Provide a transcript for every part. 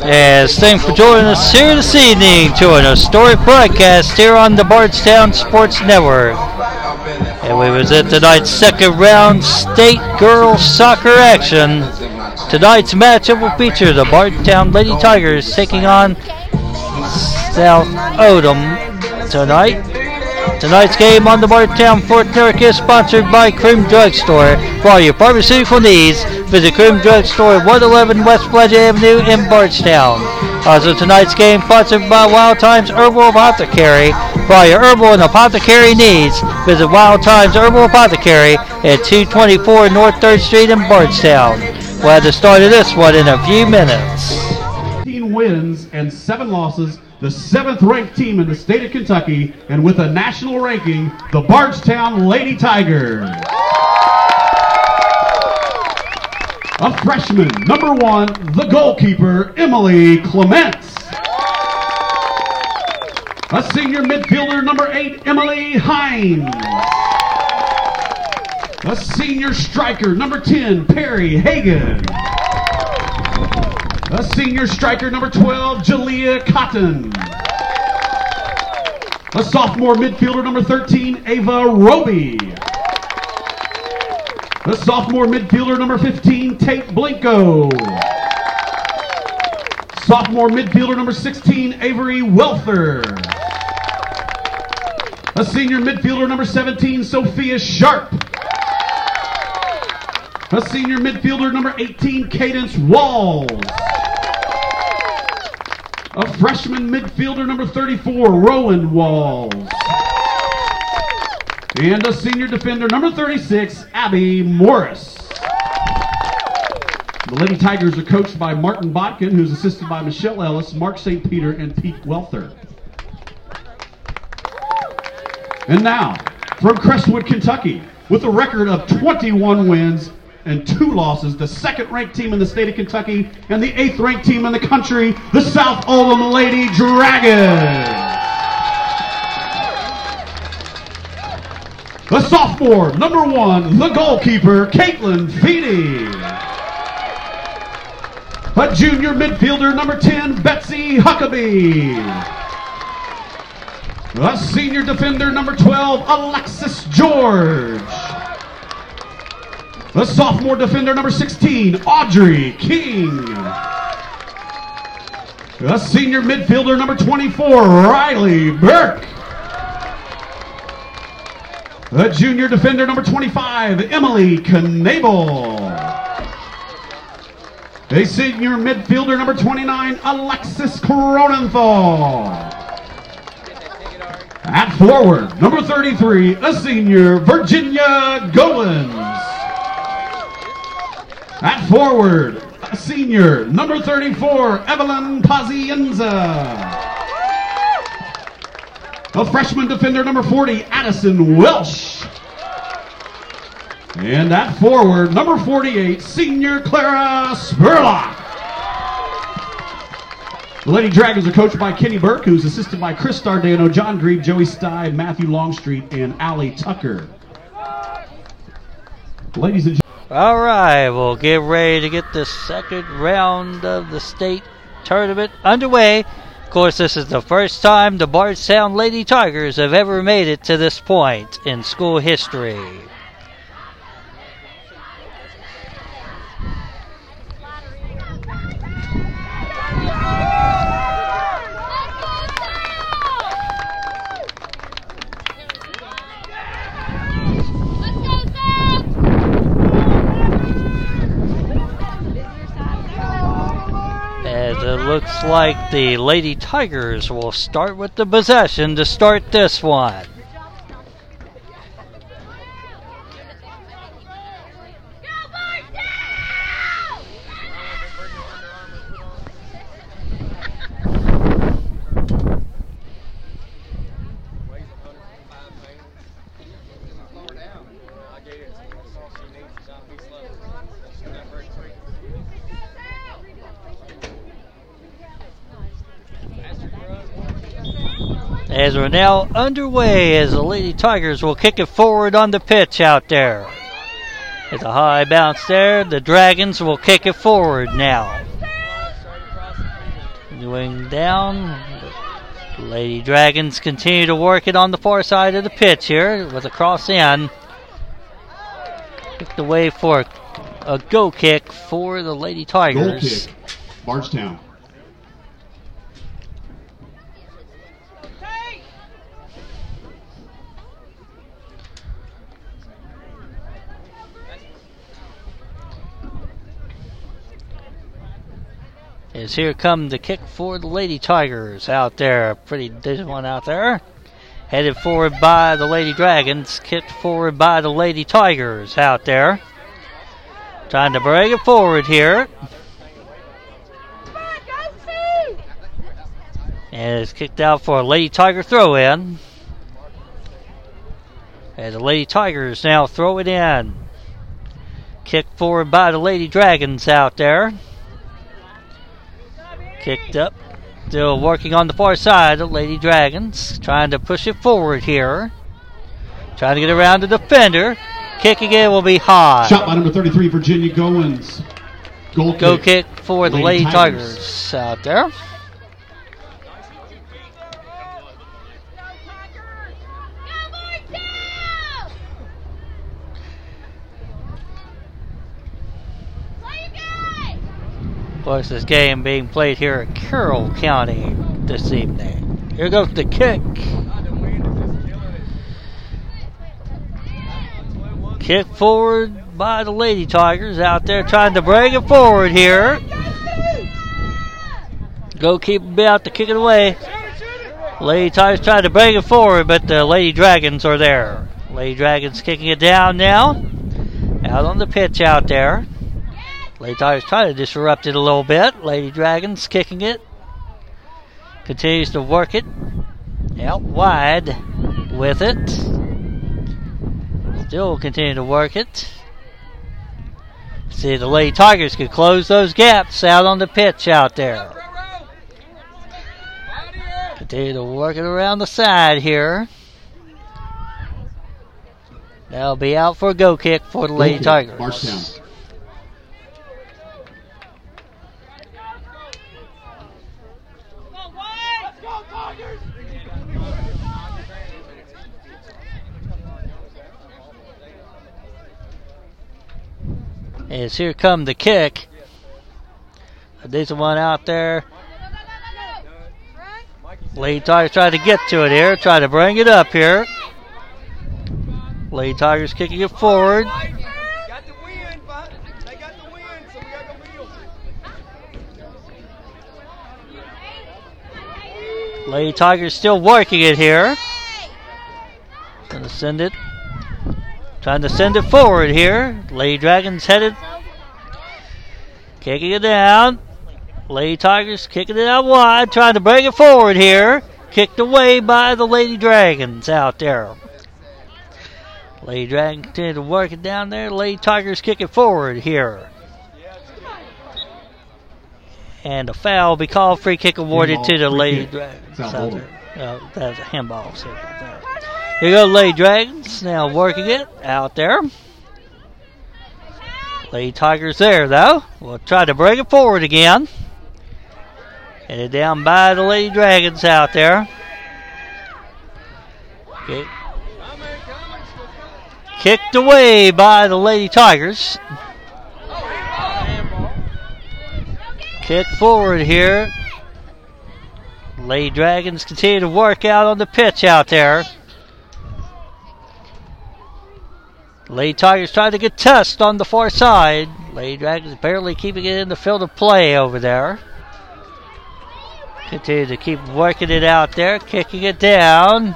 Yes, thanks for joining us here this evening to an historic broadcast here on the Bardstown Sports Network. And we at tonight's second round state girls soccer action. Tonight's matchup will feature the Bardstown Lady Tigers taking on South Oldham tonight. Tonight's game on the Bardstown Sports Network is sponsored by Cream Drugstore. For all your pharmaceutical needs, visit Cream Drugstore, 111 West Flaget Avenue in Bardstown. Uh, also, tonight's game sponsored by Wild Times Herbal Apothecary. For all your herbal and apothecary needs, visit Wild Times Herbal Apothecary at 224 North 3rd Street in Bardstown. We'll have the start of this one in a few minutes. 15 wins and 7 losses the seventh ranked team in the state of Kentucky, and with a national ranking, the Bardstown Lady Tigers. A freshman, number one, the goalkeeper, Emily Clements. A senior midfielder, number eight, Emily Hines. A senior striker, number 10, Perry Hagan. A senior striker, number 12, Jalea Cotton. A sophomore midfielder, number 13, Ava Roby. A sophomore midfielder, number 15, Tate Blinko. Sophomore midfielder, number 16, Avery Welther. A senior midfielder, number 17, Sophia Sharp. A senior midfielder, number 18, Cadence Walls. A freshman midfielder, number 34, Rowan Walls. And a senior defender, number 36, Abby Morris. The Lady Tigers are coached by Martin Botkin, who's assisted by Michelle Ellis, Mark St. Peter, and Pete Welther. And now, from Crestwood, Kentucky, with a record of 21 wins and two losses. The second ranked team in the state of Kentucky and the eighth ranked team in the country, the South Oldham Lady Dragons. The sophomore, number one, the goalkeeper, Caitlin Feedy. A junior midfielder, number 10, Betsy Huckabee. A senior defender, number 12, Alexis George. The sophomore defender, number 16, Audrey King. The senior midfielder, number 24, Riley Burke. The junior defender, number 25, Emily Knable. A senior midfielder, number 29, Alexis Cronenthal. At forward, number 33, a senior, Virginia Goins. At forward, a senior, number 34, Evelyn Pazienza. A freshman defender, number 40, Addison Welsh. And that forward, number 48, senior Clara Spurlock. The Lady Dragons are coached by Kenny Burke, who's assisted by Chris Stardano, John Grebe, Joey Stye, Matthew Longstreet, and Allie Tucker. Ladies and gentlemen, All right, we'll get ready to get the second round of the state tournament underway. Of course, this is the first time the Bardstown Lady Tigers have ever made it to this point in school history. As it looks like the Lady Tigers will start with the possession to start this one. As we're now underway, as the Lady Tigers will kick it forward on the pitch out there. It's a high bounce there. The Dragons will kick it forward now. Continuing down. Lady Dragons continue to work it on the far side of the pitch here with a cross in. Kicked away for a go kick for the Lady Tigers. Goal kick. Bardstown. As here come the kick for the Lady Tigers out there. Pretty decent one out there. Headed forward by the Lady Dragons. Kicked forward by the Lady Tigers out there. Trying to bring it forward here. And it's kicked out for a Lady Tiger throw in. And the Lady Tigers now throw it in. Kicked forward by the Lady Dragons out there. Kicked up. Still working on the far side of Lady Dragons. Trying to push it forward here. Trying to get around the defender. Kicking it will be high. Shot by number 33, Virginia Goins. Goal kick. Go kick for the Lady Lady Tigers. Tigers out there. Of course, this game being played here at Carroll County this evening. Here goes the kick. Kick forward by the Lady Tigers out there trying to bring it forward here. Go keep about to kick it away. Lady Tigers trying to bring it forward, but the Lady Dragons are there. Lady Dragons kicking it down now. Out on the pitch out there. Lady Tigers trying to disrupt it a little bit. Lady Dragons kicking it. Continues to work it. Out wide with it. Still continue to work it. See, the Lady Tigers could close those gaps out on the pitch out there. Continue to work it around the side here. That'll be out for a go kick for the Lady. Tigers. Bardstown. As here come the kick. A decent one out there. Lady Tigers trying to get to it here, try to bring it up here. Lady Tigers kicking it forward. Lady Tigers still working it here. Gonna send it. Trying to send it forward here. Lady Dragons headed. Kicking it down. Lady Tigers kicking it out wide. Trying to bring it forward here. Kicked away by the Lady Dragons out there. Lady Dragon continue to work it down there. Lady Tigers kick it forward here. And a foul will be called. Free kick awarded Handball, to the Lady kick. Dragons Foul out ball. Uh, that was a handball signal there. Here go Lady Dragons. Now working it out there. Lady Tigers there though. We'll try to bring it forward again. Headed down by the Lady Dragons out there. Okay. Kicked away by the Lady Tigers. Kick forward here. Lady Dragons continue to work out on the pitch out there. Lady Tigers trying to get test on the far side. Lady Dragons barely keeping it in the field of play over there. Continue to keep working it out there, kicking it down.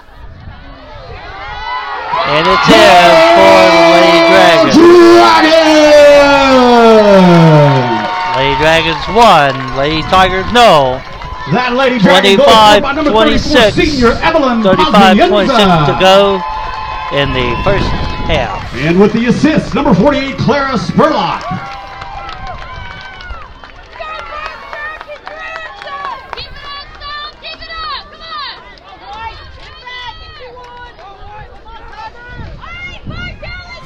And it's in for the Lady Dragons. Dragons! Lady Dragons won. Lady Tigers no. That lady dragon goes 25 by number 26. senior Evelyn 35 26 to go in the first half. And with the assist, number 48, Clara Spurlock.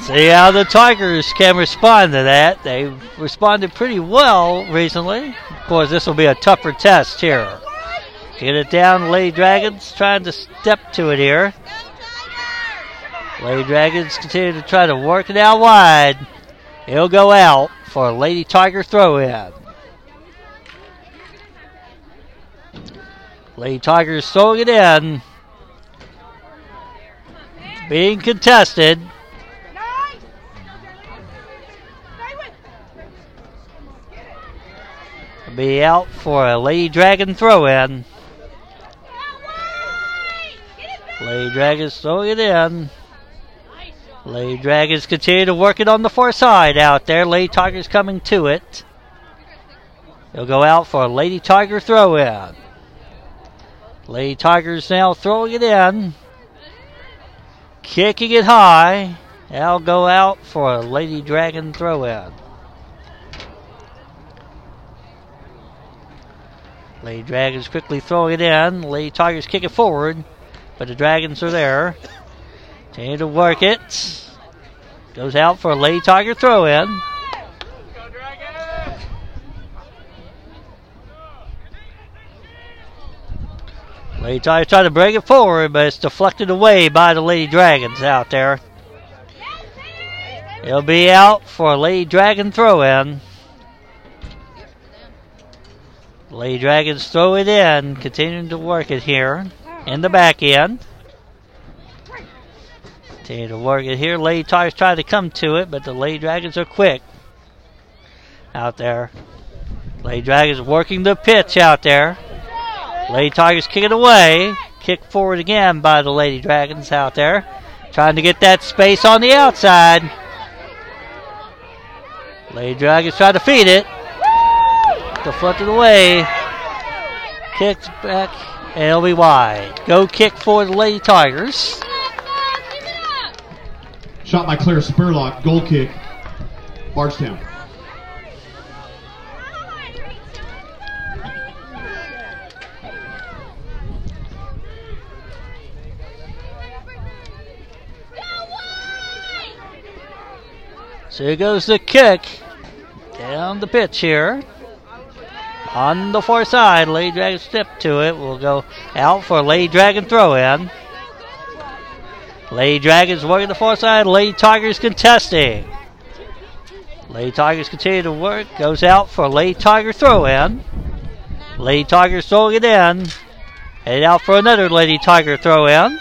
See how the Tigers can respond to that. They've responded pretty well recently. Of course, this will be a tougher test here. Get it down, Lady Dragons trying to step to it here. Lady Dragons continue to try to work it out wide. It'll go out for a Lady Tiger throw in. Lady Tigers throwing it in. Being contested. Be out for a Lady Dragon throw in. Lady Dragons throwing it in. Lady Dragons continue to work it on the far side out there. Lady Tigers coming to it. He'll go out for a Lady Tiger throw in. Lady Tigers now throwing it in. Kicking it high. That'll go out for a Lady Dragon throw in. Lady Dragons quickly throwing it in. Lady Tigers kick it forward, but the Dragons are there. Continue to work it. Goes out for a Lady Tiger throw in. Lady Tigers trying to bring it forward, but it's deflected away by the Lady Dragons out there. It'll be out for a Lady Dragon throw in. Lady Dragons throw it in, continuing to work it here in the back end. Continue to work it here. Lady Tigers try to come to it, but the Lady Dragons are quick out there. Lady Dragons working the pitch out there. Lady Tigers kick it away. Kick forward again by the Lady Dragons out there. Trying to get that space on the outside. Lady Dragons try to feed it. Deflected away. Kicked back. And it'll be wide. Go kick for the Lady Tigers. Shot by Claire Spurlock. Goal kick. Bardstown. So here goes the kick. Down the pitch here. On the far side, Lady Dragon step to it. We'll go out for a Lady Dragon throw in. Lady Dragons working the far side. Lady Tigers contesting. Lady Tigers continue to work. Goes out for Lady Tiger throw in. Lady Tigers throwing it in. Headed out for another Lady Tiger throw in.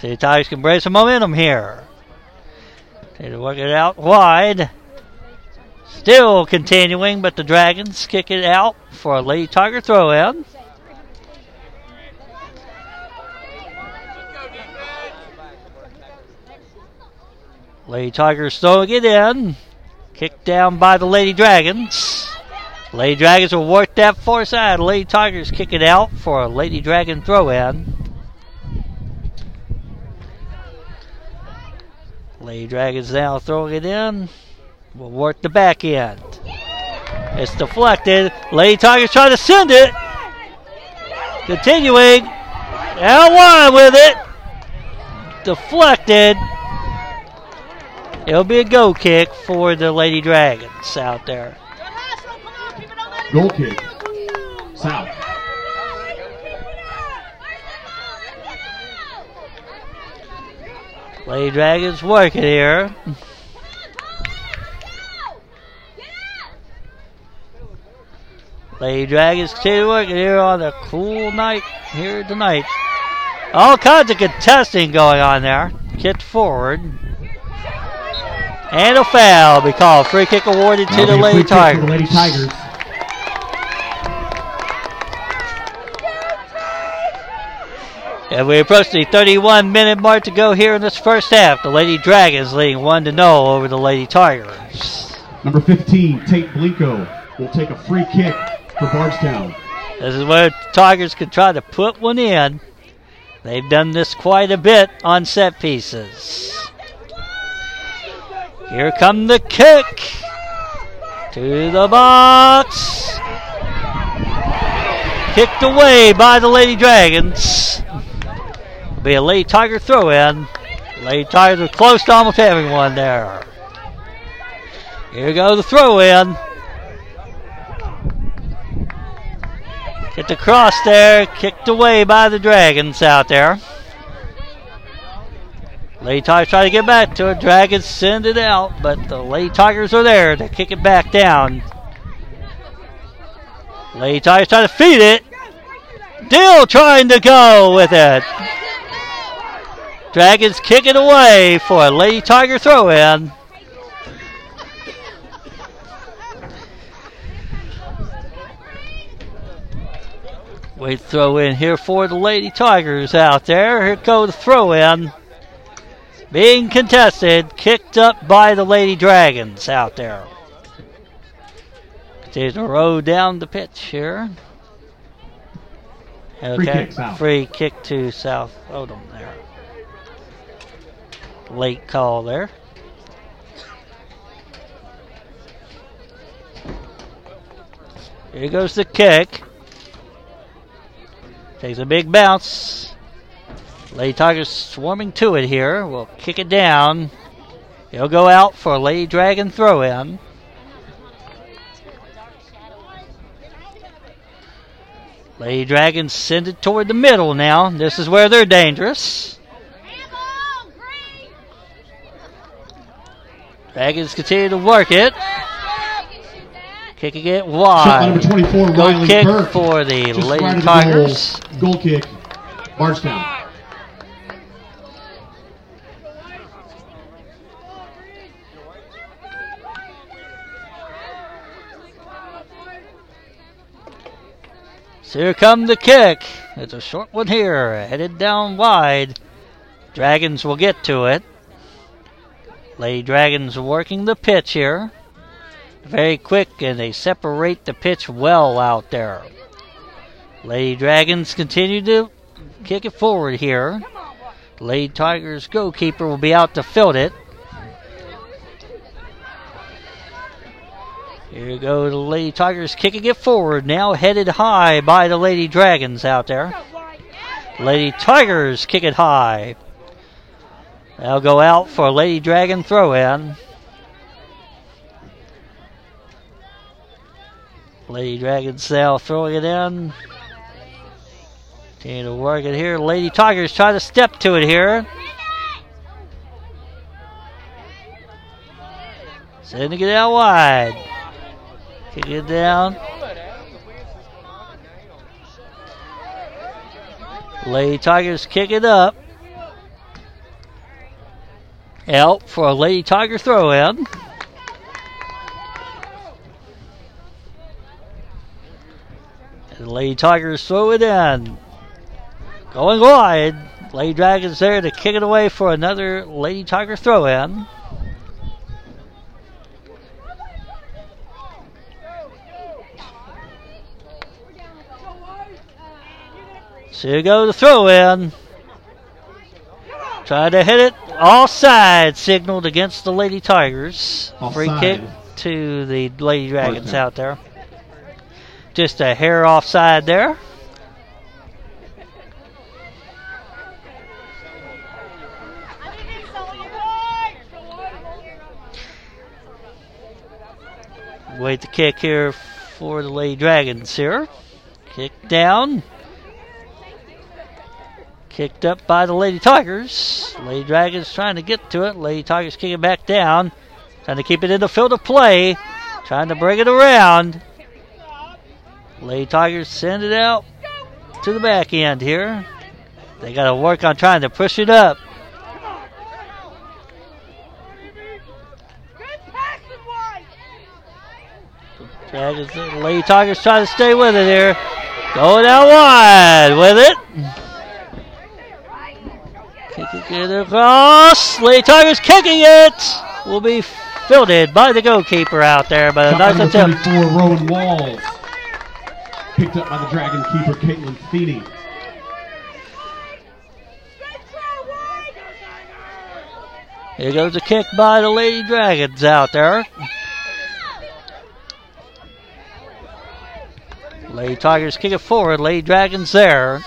See the Tigers can bring some momentum here. They to work it out wide. Still continuing, but the Dragons kick it out for a Lady Tiger throw in. Lady Tigers throwing it in. Kicked down by the Lady Dragons. Lady Dragons will work that far side. Lady Tigers kick it out for a Lady Dragon throw in. Lady Dragons now throwing it in. Will work the back end. It's deflected. Lady Tigers trying to send it. Continuing. And one with it. Deflected. It'll be a go kick for the Lady Dragons out there. Goal kick. South. Lady Dragons working here. Lady Dragons continue working here on a cool night here tonight. All kinds of contesting going on there. Kicked forward. And a foul be called. Free kick awarded to the Lady free kick for Tigers. the Lady Tigers. And we approach the 31 minute mark to go here in this first half. The Lady Dragons leading 1 to 0 over the Lady Tigers. Number 15, Tate Blinko, will take a free kick for Bardstown. This is where Tigers could try to put one in. They've done this quite a bit on set pieces. Here come the kick to the box. Kicked away by the Lady Dragons. Be a Lady Tiger throw in. Lady Tigers are close to almost having one there. Here goes the throw in. Get the cross there, kicked away by the Dragons out there. Lady Tigers try to get back to it. Dragons send it out, but the Lady Tigers are there to kick it back down. Lady Tigers try to feed it. Dill trying to go with it. Dragons kick it away for a Lady Tiger throw in. Wait, throw in here for the Lady Tigers out there. Here goes the throw in. Being contested, kicked up by the Lady Dragons out there. Continues to row down the pitch here. Okay, Free kick, free kick to South Oldham there. Late call there. Here goes the kick. Takes a big bounce. Lady Tigers swarming to it here. We'll kick it down. He'll go out for a Lady Dragon throw in. Lady Dragons send it toward the middle now. This is where they're dangerous. Dragons continue to work it. Kicking it wide. number 24, Goal Riley kick Burke. for the Just Lady right of the Tigers. Goal, goal kick, Bardstown. So here come the kick. It's a short one here, headed down wide. Dragons will get to it. Lady Dragons working the pitch here. Very quick, and they separate the pitch well out there. Lady Dragons continue to kick it forward here. Lady Tigers goalkeeper will be out to field it. Here go the Lady Tigers kicking it forward now, headed high by the Lady Dragons out there. Lady Tigers kick it high. They'll go out for a Lady Dragon throw in. Lady Dragons now throwing it in. Continue to work it here. Lady Tigers try to step to it here. Sending it out wide. Kick it down. Lady Tigers kick it up. Out for a Lady Tiger throw in. And Lady Tigers throw it in. Going wide. Lady Dragons there to kick it away for another Lady Tiger throw in. So you go the throw in. Try to hit it offside, signaled against the Lady Tigers. Free Offside. kick to the Lady Dragons out there. Just a hair offside there. Wait the kick here for the Lady Dragons here. Kick down. Kicked up by the Lady Tigers. Lady Dragons trying to get to it. Lady Tigers kicking it back down. Trying to keep it in the field of play. Trying to bring it around. Lady Tigers send it out to the back end here. They got to work on trying to push it up. Dragons, Lady Tigers trying to stay with it here. Going out wide with it. Kicking it across. Lady Tigers kicking it. Will be fielded by the goalkeeper out there, but a nice by number attempt. 34, Rowan Walls. Picked up by the Dragon keeper, Caitlin Feeney. Here goes a kick by the Lady Dragons out there. Lady Tigers kick it forward. Lady Dragons there.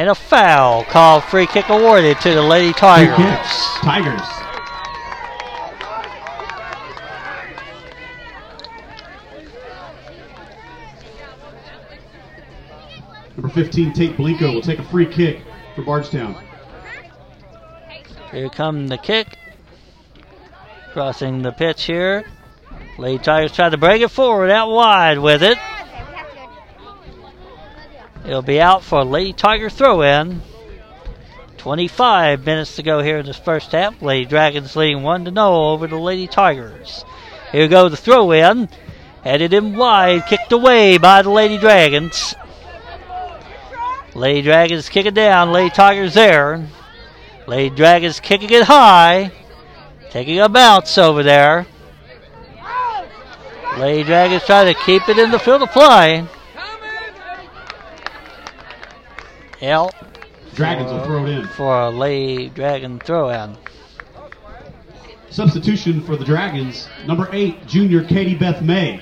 And a foul called free kick awarded to the Lady Tigers. Tigers. Number 15, Tate Blinko will take a free kick for Bardstown. Here comes the kick. Crossing the pitch here. Lady Tigers try to break it forward out wide with it. It'll be out for Lady Tiger throw in. 25 minutes to go here in this first half. Lady Dragons leading 1 to 0 over the Lady Tigers. Here go the throw in. Headed in wide, kicked away by the Lady Dragons. Lady Dragons kick it down. Lady Tigers there. Lady Dragons kicking it high. Taking a bounce over there. Lady Dragons trying to keep it in the field of play. L Dragons will uh, throw it in. for a lay Dragon throw in. Substitution for the Dragons, number 8, junior Katie Beth May.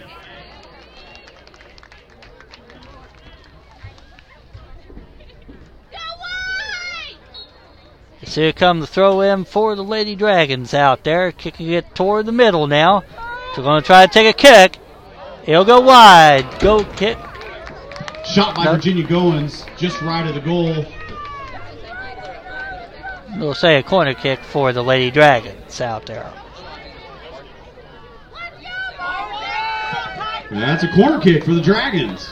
So here come the throw in for the Lady Dragons out there, kicking it toward the middle now. They're going to try to take a kick. It'll go wide. Go kick. Shot by No. Virginia Goins, just right of the goal. We'll say a corner kick for the Lady Dragons out there. And that's a corner kick for the Dragons.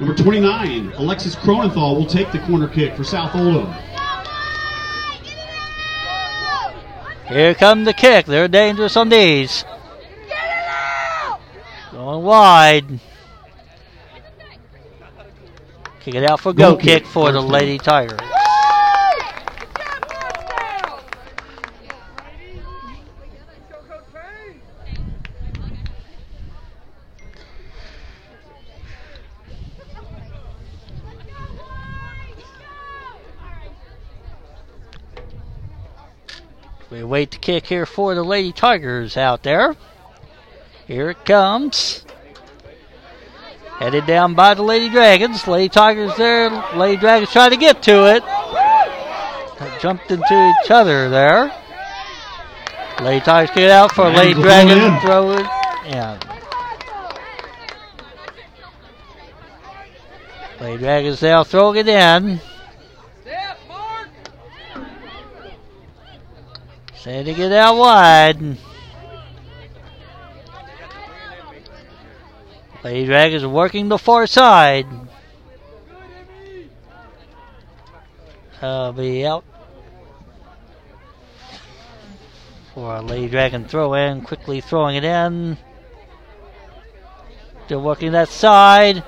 Number 29, Alexis Cronenthal will take the corner kick for South Oldham. Here come the kick. They're dangerous on these. Going wide. Kick it out for go, Go kick, kick, for the Lady Tigers. We wait to kick here for the Lady Tigers out there. Here it comes. Headed down by the Lady Dragons. Lady Tigers there. Lady Dragons trying to get to it. Jumped into each other there. Lady Tigers get out for a Lady Dragons Dragon throw it in. throw it. Yeah. Lady Dragons now throwing it in. Sending it out wide. Lady Dragons working the far side. That'll be out for a Lady Dragon throw in. Quickly throwing it in. Still working that side.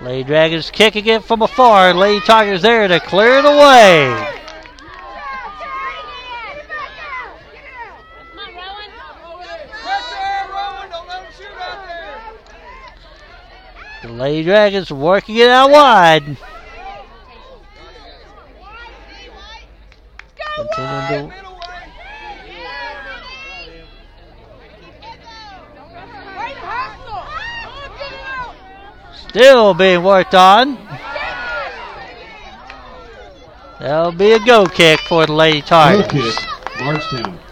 Lady Dragons kicking it from afar. Lady Tigers there to clear it away. Pressure, Rowan. Don't let him shoot out there. The Lady Dragons working it out wide. Continuing to still being worked on. That'll be a go kick for the Lady Goal Tigers. kick, Bardstown.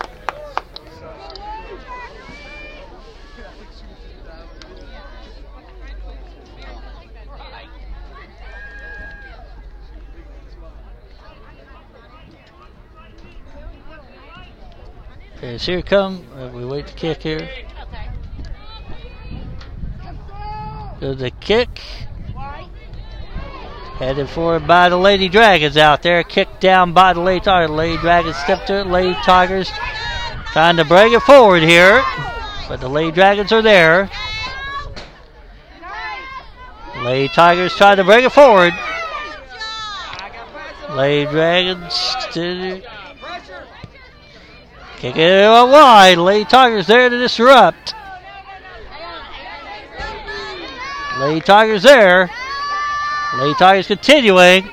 So here come. uh, we wait to kick here. There's a kick. Headed forward by the Lady Dragons out there. Kicked down by the Lady Tigers. Lady Dragons stepped to it. Lady Tigers trying to bring it forward here. But the Lady Dragons are there. Lady Tigers trying to bring it forward. Lady Dragons. Kick it out wide. Lady Tigers there to disrupt. Lady Tigers there. Lady Tigers continuing.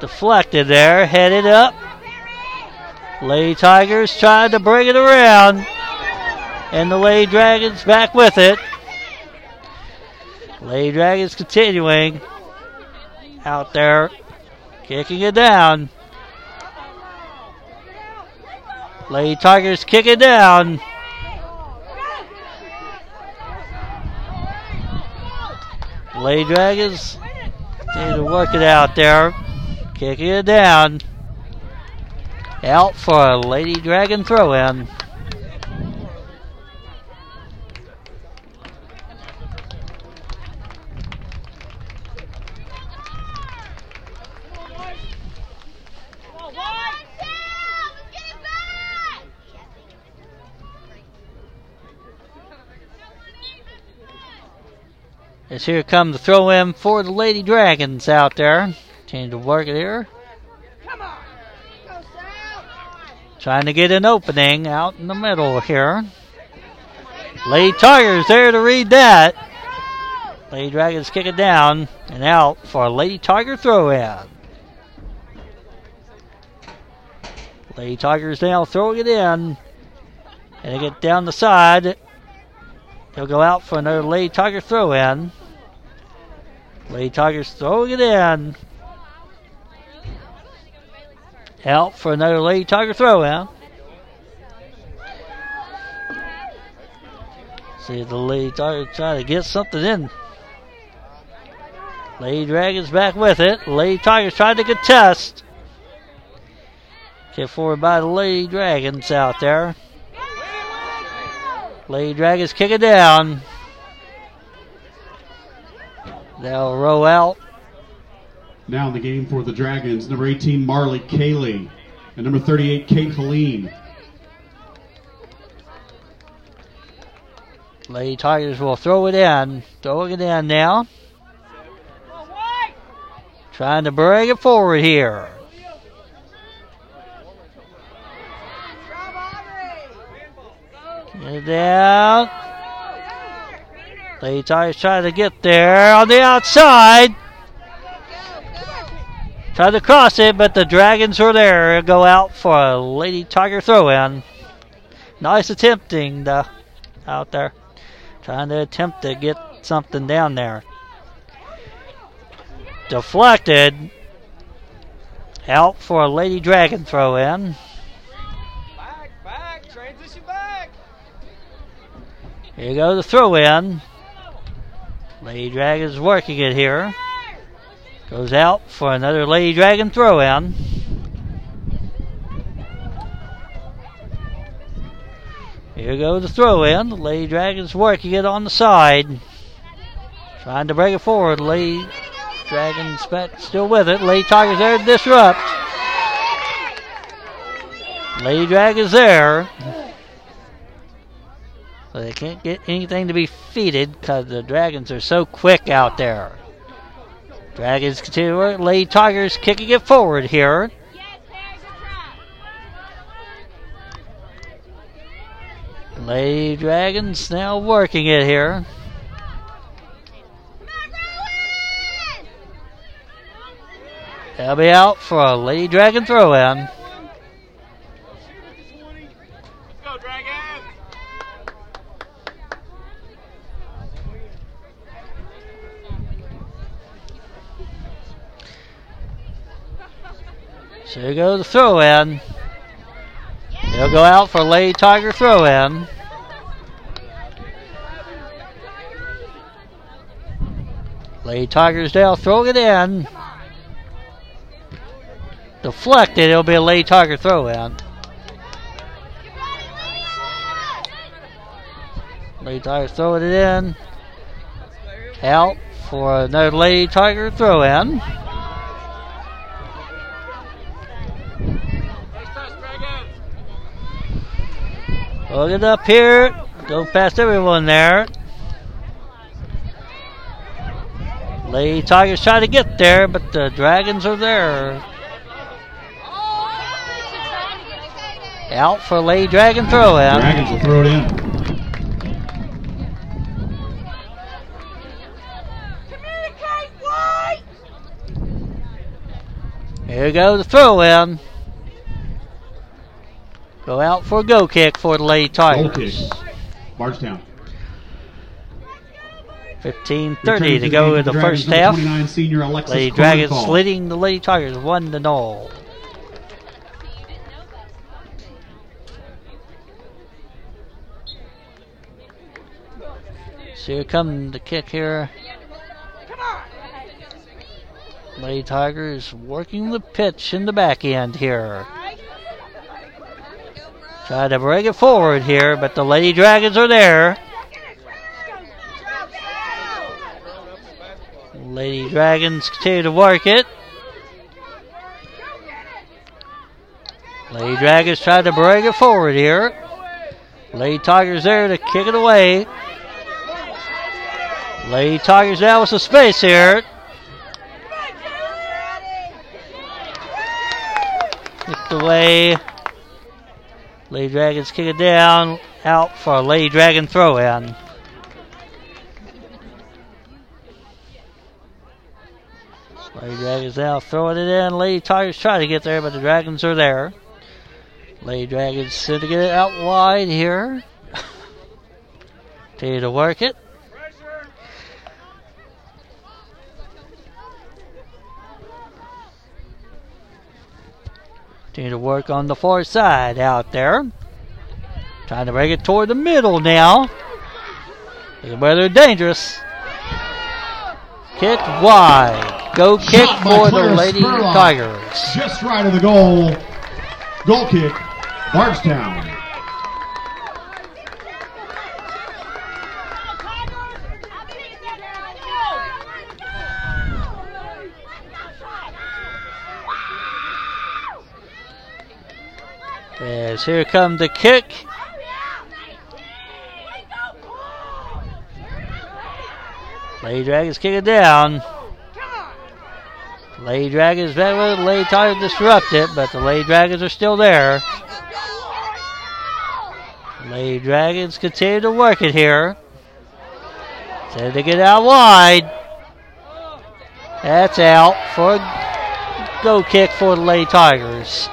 Deflected there, headed up. Lady Tigers trying to bring it around. And the Lady Dragons back with it. Lady Dragons continuing out there kicking it down. Lady Tigers kick it down. Lady Dragons need to work it out there. Kicking it down. Out for a Lady Dragon throw in. As here come the throw in for the Lady Dragons out there. Trying to work it here. Trying to get an opening out in the middle here. Lady Tigers there to read that. Lady Dragons kick it down and out for a Lady Tiger throw in. Lady Tigers now throwing it in. And they get down the side. They'll go out for another Lady Tiger throw in. Lady Tigers throwing it in. Out for another Lady Tiger throw in. See the Lady Tiger try to get something in. Lady Dragons back with it. Lady Tigers trying to contest. Get forward by the Lady Dragons out there. Lady Dragons kick it down. They'll roll out. Now in the game for the Dragons, number 18, Marley Cayley, and number 38, Kate Helene. Lady Tigers will throw it in. Throwing it in now. Trying to bring it forward here. Get it down. Lady Tigers trying to get there on the outside. Tried to cross it, but the Dragons were there. Go out for a Lady Tiger throw in. Nice attempting the, out there. Trying to attempt to get something down there. Deflected. Out for a Lady Dragon throw in. Back, back, transition back. Here you go, the throw in. Lady Dragon's working it here. Goes out for another Lady Dragon throw in. Here goes the throw in. The Lady Dragon's working it on the side. Trying to bring it forward. Lady Dragon's still with it. Lady Tiger's there to disrupt. Lady Dragon's there. So they can't get anything to be feeded because the Dragons are so quick out there. Dragons continue to. Lady Tigers kicking it forward here. Lady Dragons now working it here. They'll be out for a Lady Dragon throw in. Go, Dragon. So here goes the throw in. They'll go out for Lady Tiger throw in. Lady Tigers down, throw it in. Deflected, it'll be a Lady Tiger throw in. Lady Tigers throwing it in. Out for another Lady Tiger throw in. Nice touch, Dragon. Look it up here. Go past everyone there. Lady Tigers try to get there, but the Dragons are there. Out for Lady Dragon throw in. Dragons will throw it in. Communicate, White. Here goes the throw in. Go out for a go kick for the Lady. Tigers. Bardstown. 15 Returns 30 to go in the first half. Lady Dragons Kornthal. leading the Lady Tigers 1 to 0. So here come the kick here. Lady Tigers working the pitch in the back end here. Try to bring it forward here, but the Lady Dragons are there. Lady Dragons continue to work it. Lady Dragons try to bring it forward here. Lady Tigers there to kick it away. Lady Tigers now with some space here. Kicked away. Lady Dragons kick it down. Out for a Lady Dragon throw in. Lady Dragons now throwing it in. Lady Tigers try to get there, but the Dragons are there. Lady Dragons to get it out wide here. Continue to work it. Continue to work on the far side out there. Trying to bring it toward the middle now. Looking rather dangerous. Kick wide. Go kick Shot for the Lady Spurlock. Tigers. Just right of the goal. Goal kick, Bardstown. Here come the kick. Lady Dragons kick it down. Lady Dragons it. Lady Tigers disrupt it, but the Lady Dragons are still there. Lady Dragons continue to work it here. Trying to get out wide. That's out for a go kick for the Lady Tigers.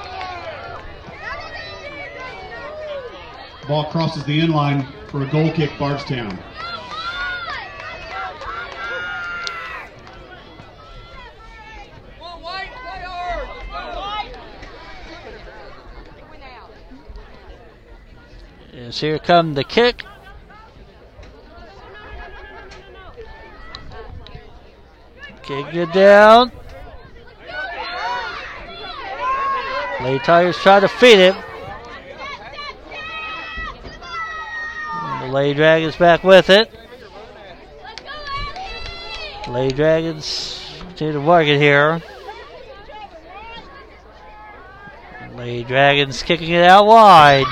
Ball crosses the end line for a goal kick, Bardstown. As here come the kick. Kick it down. Lady Tigers try to feed it. The Lady Dragons back with it. Lady Dragons to work it here. Lady Dragons kicking it out wide.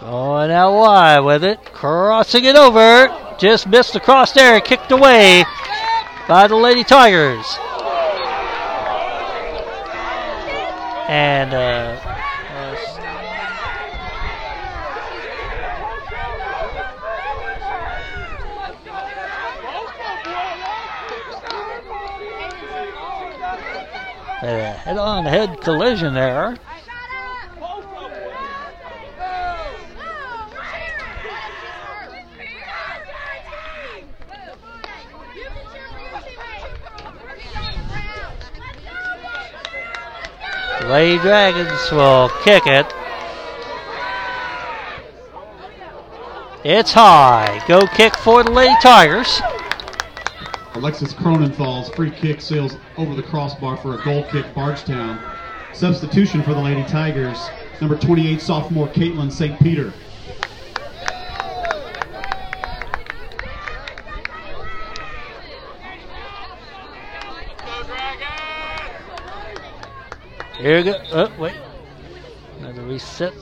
Going out wide with it. Crossing it over. Just missed the cross there. Kicked away by the Lady Tigers. And uh, as- a head-on head collision there. Lady Dragons will kick it. It's high. Go kick for the Lady Tigers. Alexis Cronenthal's free kick sails over the crossbar for a goal kick, Bardstown. Substitution for the Lady Tigers, number 28 sophomore Caitlin St. Peter. Here we go. Oh, wait. Another reset.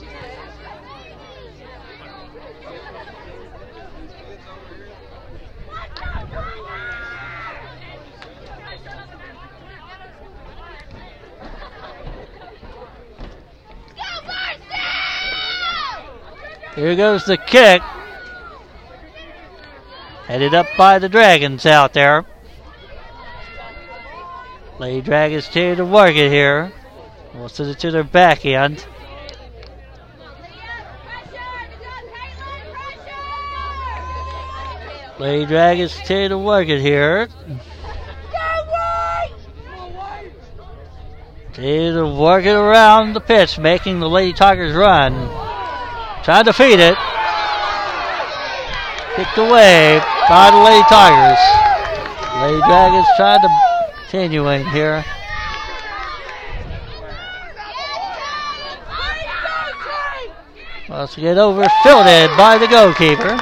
Here goes the kick. Headed up by the Dragons out there. Lady Dragons continue to work it here. We'll send it to their back end. Lady Dragons continue to work it here. Continue to work it around the pitch, making the Lady Tigers run. Trying to feed it. Kicked away by the Lady Tigers. Lady Dragons trying to continuing here. Wants to get over, fielded by the goalkeeper.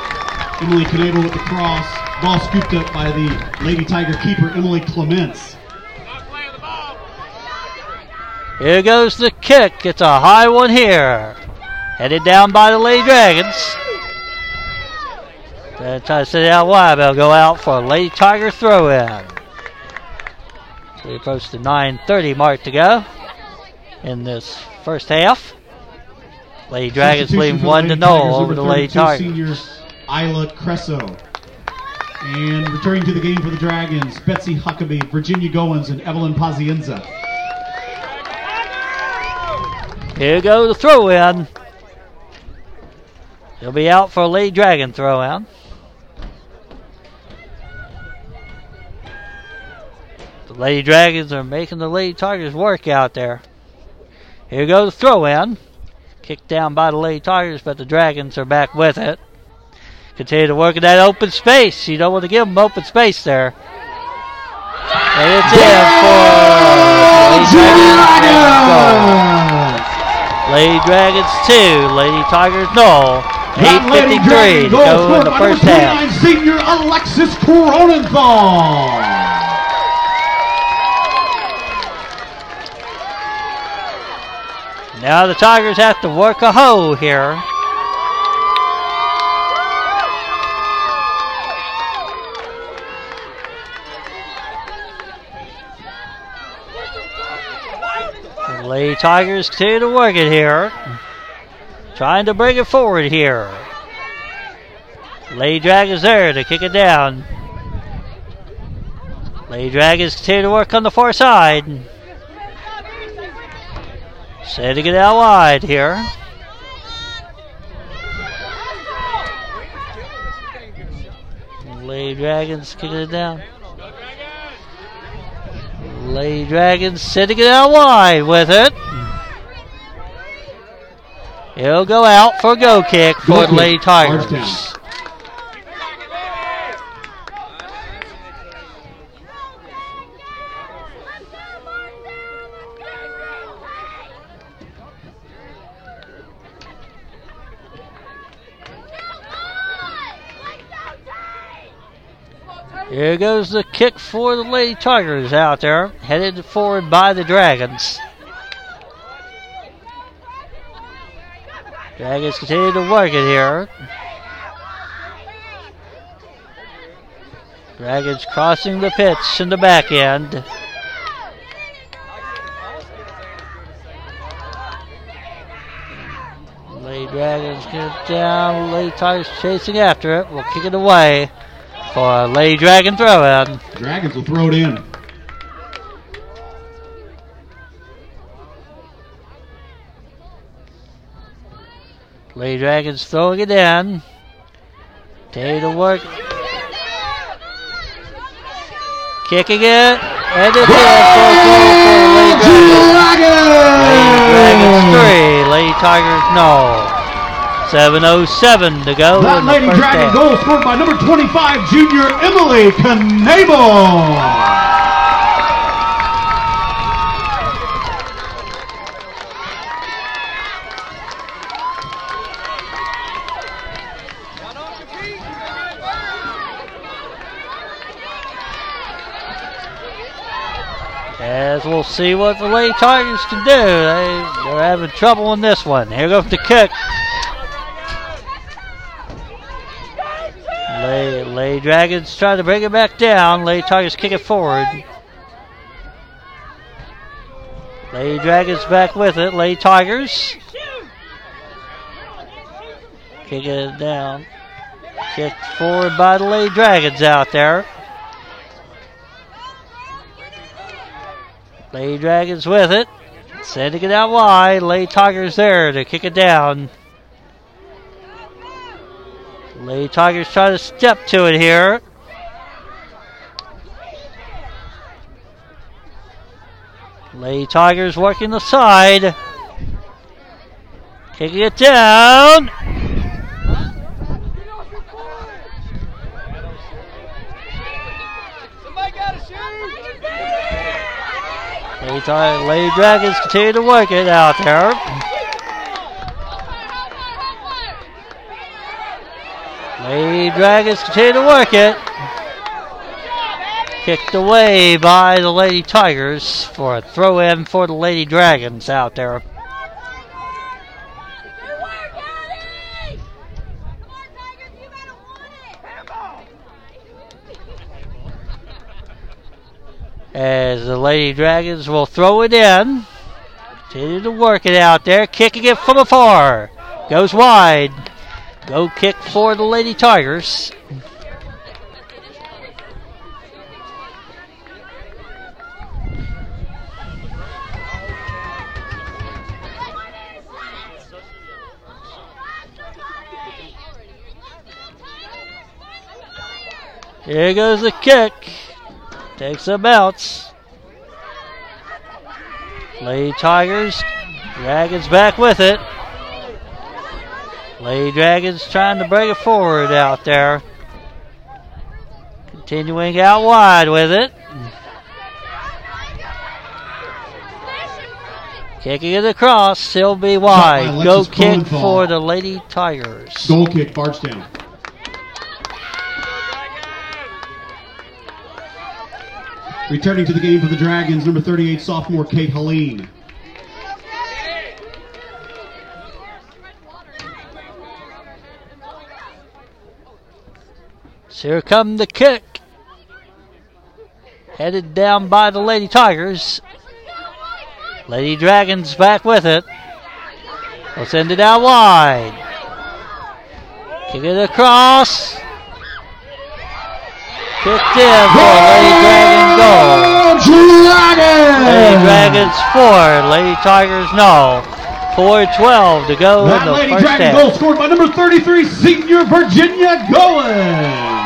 Emily Knable with the cross. Ball scooped up by the Lady Tiger keeper, Emily Clements. Here goes the kick. It's a high one here. Headed down by the Lady Dragons. They're trying to set it out wide. They'll go out for a Lady Tiger throw in. We approach the 9.30 mark to go in this first half. Lady Dragons leading 1 to Lady 0 over the Lady Tigers. Seniors Isla Cresso. And returning to the game for the Dragons, Betsy Huckabee, Virginia Goins, and Evelyn Pazienza. Here goes the throw in. He'll be out for a Lady Dragon throw in. The Lady Dragons are making the Lady Tigers work out there. Here goes the throw in. Kicked down by the Lady Tigers, but the Dragons are back with it. Continue to work in that open space. You don't want to give them open space there. And it's in for Lady Dragons. Lady Dragons 2, Lady Tigers no. That Lady 8.53 Dragon to go in scored the first half. senior Alexis Cronenthal. Now the Tigers have to work a hole here. The Lady Tigers continue to work it here. Trying to bring it forward here. Lady Dragons there to kick it down. Lady Dragons continue to work on the far side. Setting it out wide here. Lady Dragons kicking it down. Lady Dragons setting it out wide with it. He'll go out for a go kick for the Lady Tigers. Here goes the kick for the Lady Tigers out there, headed forward by the Dragons. Dragons continue to work it here. Dragons crossing the pitch in the back end. Lady Dragons get down. Lady Tigers chasing after it. We'll kick it away for a Lady Dragon throw in. Dragons will throw it in. Lady Dragons throwing it in. Day to work. Kicking it. And it's a goal for the Lady Dragons. Lady Dragons 3. Lady Tigers no. 7.07 to go That Lady Dragon half. goal scored by number 25 junior Emily Knable. As we'll see what the Lady Tigers can do. They, they're having trouble in this one. Here goes the kick. Lay, Lay Dragons try to bring it back down. Lady Tigers kick it forward. Lady Dragons back with it. Lady Tigers. Kick it down. Kicked forward by the Lady Dragons out there. Lady Dragons with it. Sending it out wide. Lady Tigers there to kick it down. Lady Tigers try to step to it here. Lady Tigers working the side. Kicking it down. Lady, Lady Dragons continue to work it out there. Lady Dragons continue to work it. Kicked away by the Lady Tigers for a throw in for the Lady Dragons out there. Good work, Daddy! Come on, Tigers, you gotta want it! As the Lady Dragons will throw it in. Continue to work it out there. Kicking it from afar. Goes wide. Go kick for the Lady Tigers. Here goes the kick. Takes a bounce. Lady Tigers. Dragons back with it. Lady Dragons trying to bring it forward out there. Continuing out wide with it. Kicking it across, he'll be wide. Go kick for the Lady Tigers. Goal kick, Bardstown. Returning to the game for the Dragons, number 38 sophomore Kate Helene. So here come the kick. Headed down by the Lady Tigers. Lady Dragons back with it. We'll send it out wide. Kick it across. Kicked in for a Lady Dragon goal. Dragons! Lady Dragons four, Lady Tigers no. 4-12 to go in That the Lady first Dragon half. goal scored by number 33 senior Virginia Goins.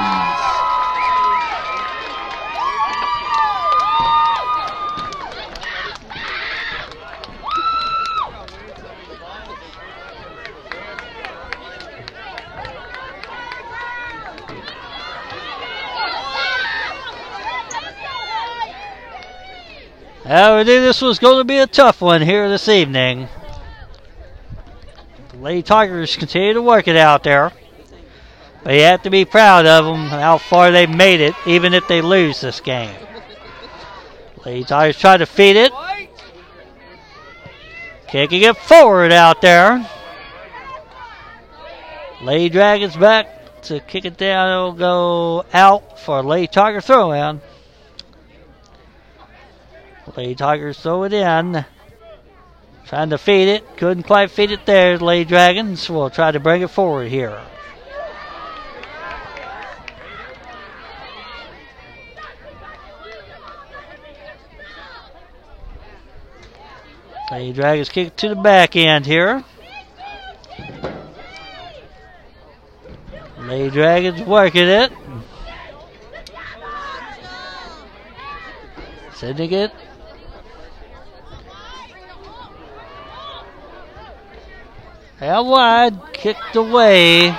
I knew this was going to be a tough one here this evening. The Lady Tigers continue to work it out there. But you have to be proud of them, how far they've made it, even if they lose this game. Lady Tigers try to feed it. Kicking it forward out there. Lady Dragons back to kick it down. It'll go out for a Lady Tiger throw in. Lady Tigers throw it in. Trying to feed it. Couldn't quite feed it there. Lady Dragons will try to bring it forward here. Lady Dragons kick to the back end here. Lady Dragons working it. Sending it. Out wide, kicked away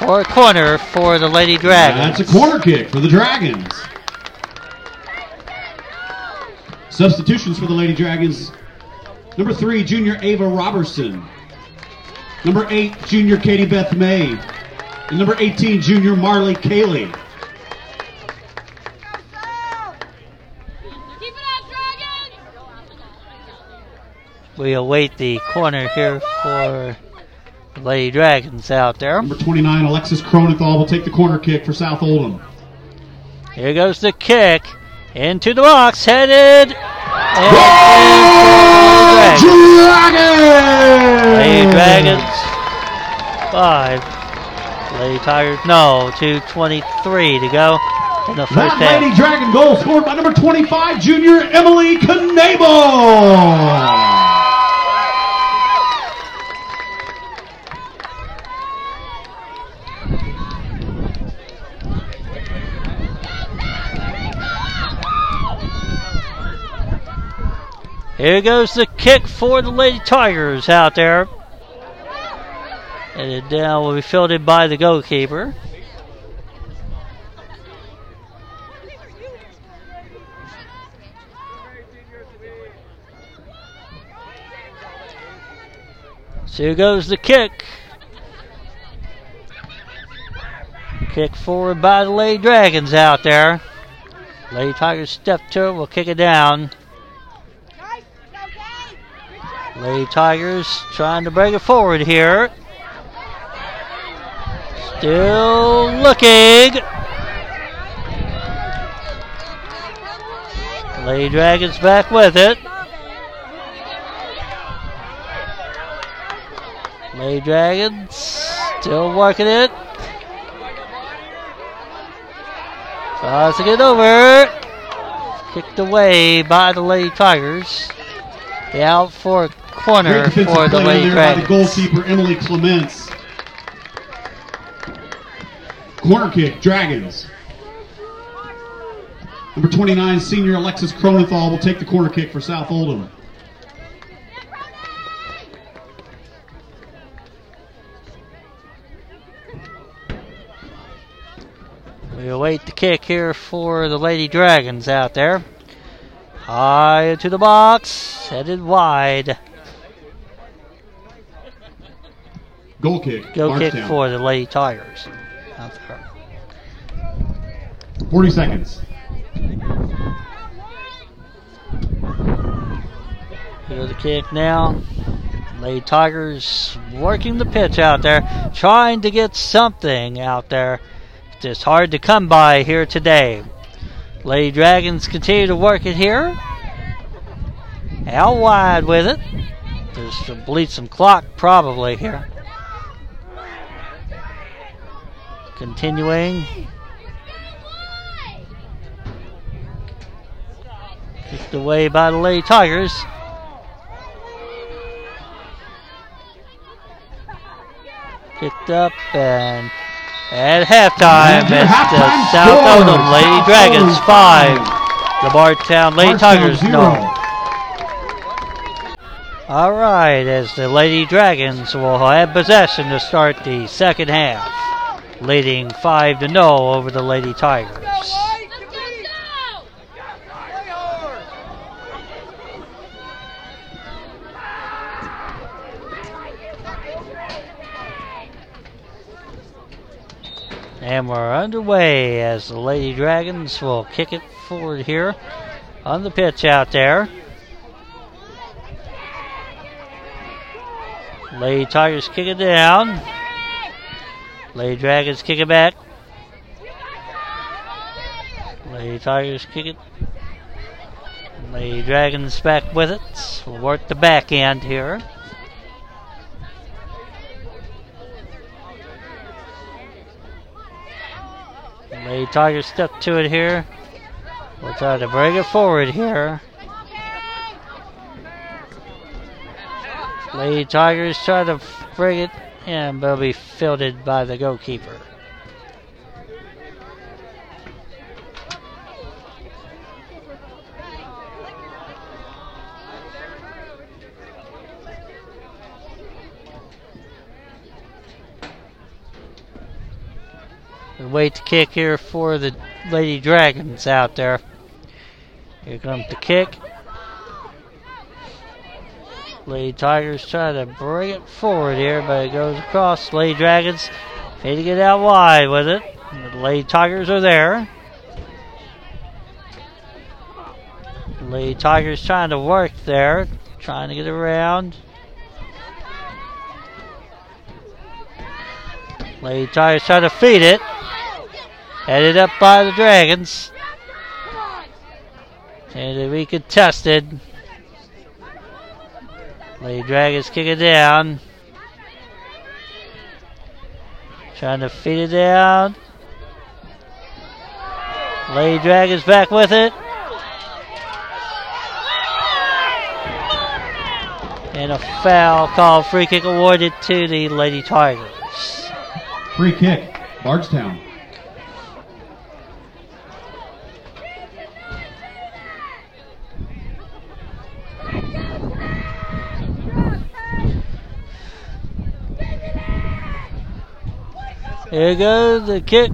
for a corner for the Lady Dragons. That's a corner kick for the Dragons. Substitutions for the Lady Dragons. Number three, junior Ava Robertson. Number eight, junior Katie Beth May. And number 18, junior Marley Cayley. Keep it up, Dragons! We await the corner here for Lady Dragons out there. Number 29, Alexis Kronenthal will take the corner kick for South Oldham. Here goes the kick into the box, headed. And Dragons! Lady Dragons, five. Lady Tigers, no. 2.23 to go in the first That half. Lady Dragon goal scored by number 25, junior Emily Knable. Here goes the kick for the Lady Tigers out there. And it now will be fielded by the goalkeeper. So here goes the kick. Kick forward by the Lady Dragons out there. Lady Tigers step to it, will kick it down. Lady Tigers trying to bring it forward here. Still looking. Lady Dragons back with it. Lady Dragons still working it. Tossing it over. Kicked away by the Lady Tigers. The out for corner Great for the play Lady in there by the Dragons. goalkeeper Emily Clements. Corner kick, Dragons. Number 29, senior Alexis Cronenthal will take the corner kick for South Oldham. We await the kick here for the Lady Dragons out there. High into the box, headed wide. Goal kick, Go kick for the Lady Tigers. Out there. 40 seconds. Here's the kick now. Lady Tigers working the pitch out there, trying to get something out there. Just hard to come by here today. Lady Dragons continue to work it here. Out wide with it. There's to bleed some clock probably here. Continuing. Kicked away by the Lady Tigers. Picked up and at halftime, it's the halftime South score, Oldham Lady Dragons Oldham 5, five. the Bardstown Lady Tigers zero. no. All right, as the Lady Dragons will have possession to start the second half, leading 5 to 0 over the Lady Tigers. And we're underway as the Lady Dragons will kick it forward here on the pitch out there. Lady Tigers kick it down. Lady Dragons kick it back. Lady Tigers kick it. Lady Dragons back with it. We'll work the back end here. Lady Tigers step to it here. We'll try to bring it forward here. Lady Tigers try to bring it but it'll be fielded by the goalkeeper. We wait to kick here for the Lady Dragons out there. Here comes the kick. Lady Tigers try to bring it forward here, but it goes across. Lady Dragons to get out wide with it. The Lady Tigers are there. Lady Tigers trying to work there, trying to get around. Lady Tigers trying to feed it. Headed up by the Dragons. And be contested. Lady Dragons kick it down. Trying to feed it down. Lady Dragons back with it. And a foul call, free kick awarded to the Lady Tigers. Free kick, Bardstown. Here goes the kick.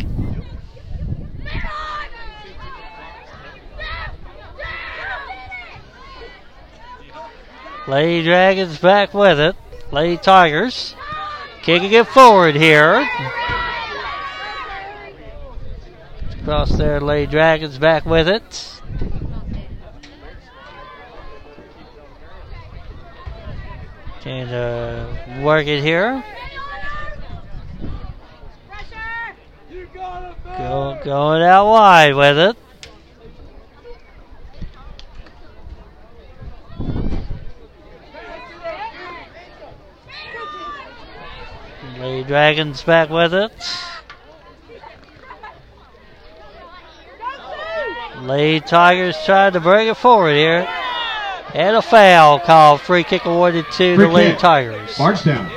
Lady Dragons back with it. Lady Tigers kicking it forward here. Across there, Lady Dragons back with it. Trying to work it here. Go, going out wide with it. Lady Dragons back with it. Lady Tigers trying to bring it forward here. And a foul called. Free kick awarded to Free the Lady. Tigers. Bardstown.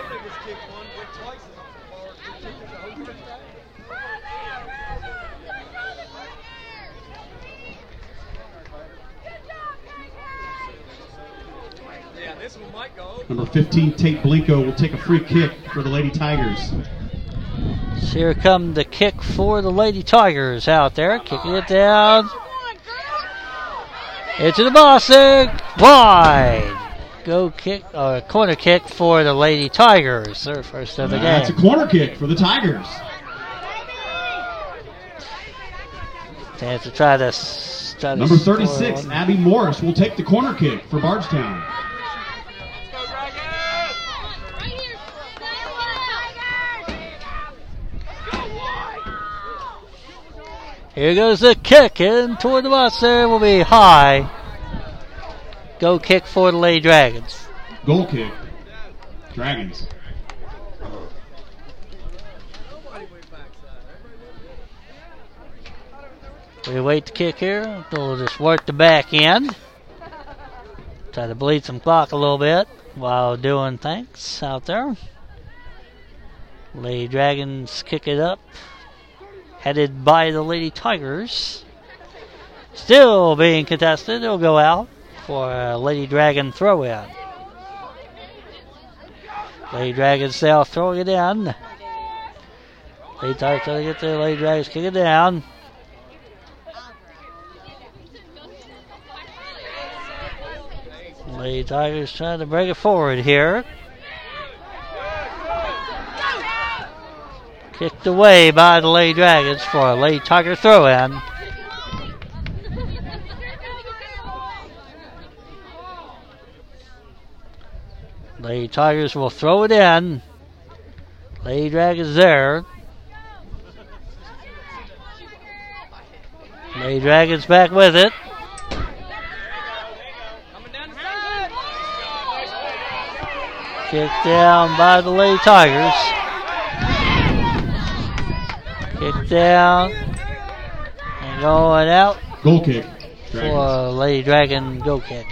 Yeah, this one might go. Number 15, Tate Blinko, will take a free kick for the Lady Tigers. So here come the kick for the Lady Tigers out there. Kicking it down. Into the boxing. Wide. Go kick, uh, corner kick for the Lady Tigers. Their first of the That's a corner kick for the Tigers. Chance to try this. try Number 36. Abby Morris, will take the corner kick for Bardstown. Here goes the kick in toward the box. There will be high. Go kick for the Lady Dragons. Goal kick. Dragons. We wait to kick here. We'll just work the back end. Try to bleed some clock a little bit while doing things out there. Lady Dragons kick it up. Headed by the Lady Tigers. Still being contested. It'll go out for a Lady Dragon throw in. Lady Dragons now throwing it in. Lady Tigers trying to get there. Lady Dragons kick it down. Lady Tigers trying to bring it forward here. Kicked away by the Lady Dragons for a Lady Tiger throw in. Lady Tigers will throw it in. Lady Dragons there. Lady Dragons back with it. Kicked down by the Lady Tigers. Kicked down. And going out Goal kick. for Dragons. a Lady Dragon go kick.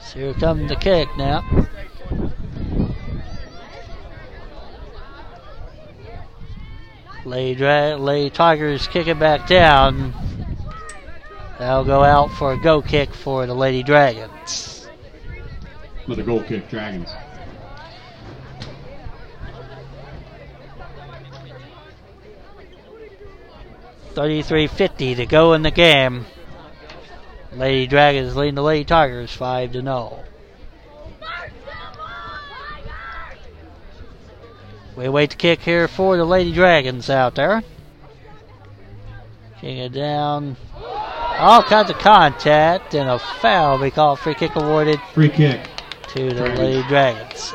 So here comes the kick now. Lady, Dra- Lady Tigers kick it back down. That'll go out for a go kick for the Lady Dragons. For the goal kick. Dragons. Thirty-three fifty to go in the game. Lady Dragons leading the Lady Tigers five to zero. We wait to kick here for the Lady Dragons out there. King it down. All kinds of contact and a foul. We call free kick awarded Free kick. to the Dragons. Lady Dragons.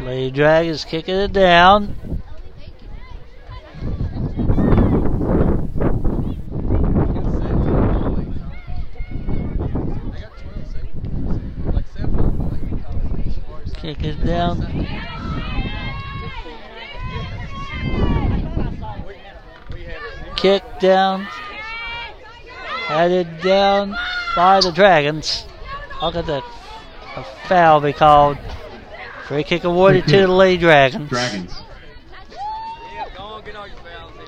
Lady Dragons kicking it down. Kick it down. Kick down. Headed down by the Dragons. Look at that. A foul be called. Free kick awarded to the Lady Dragons. Dragons. Yeah, go on, get all your fouls in.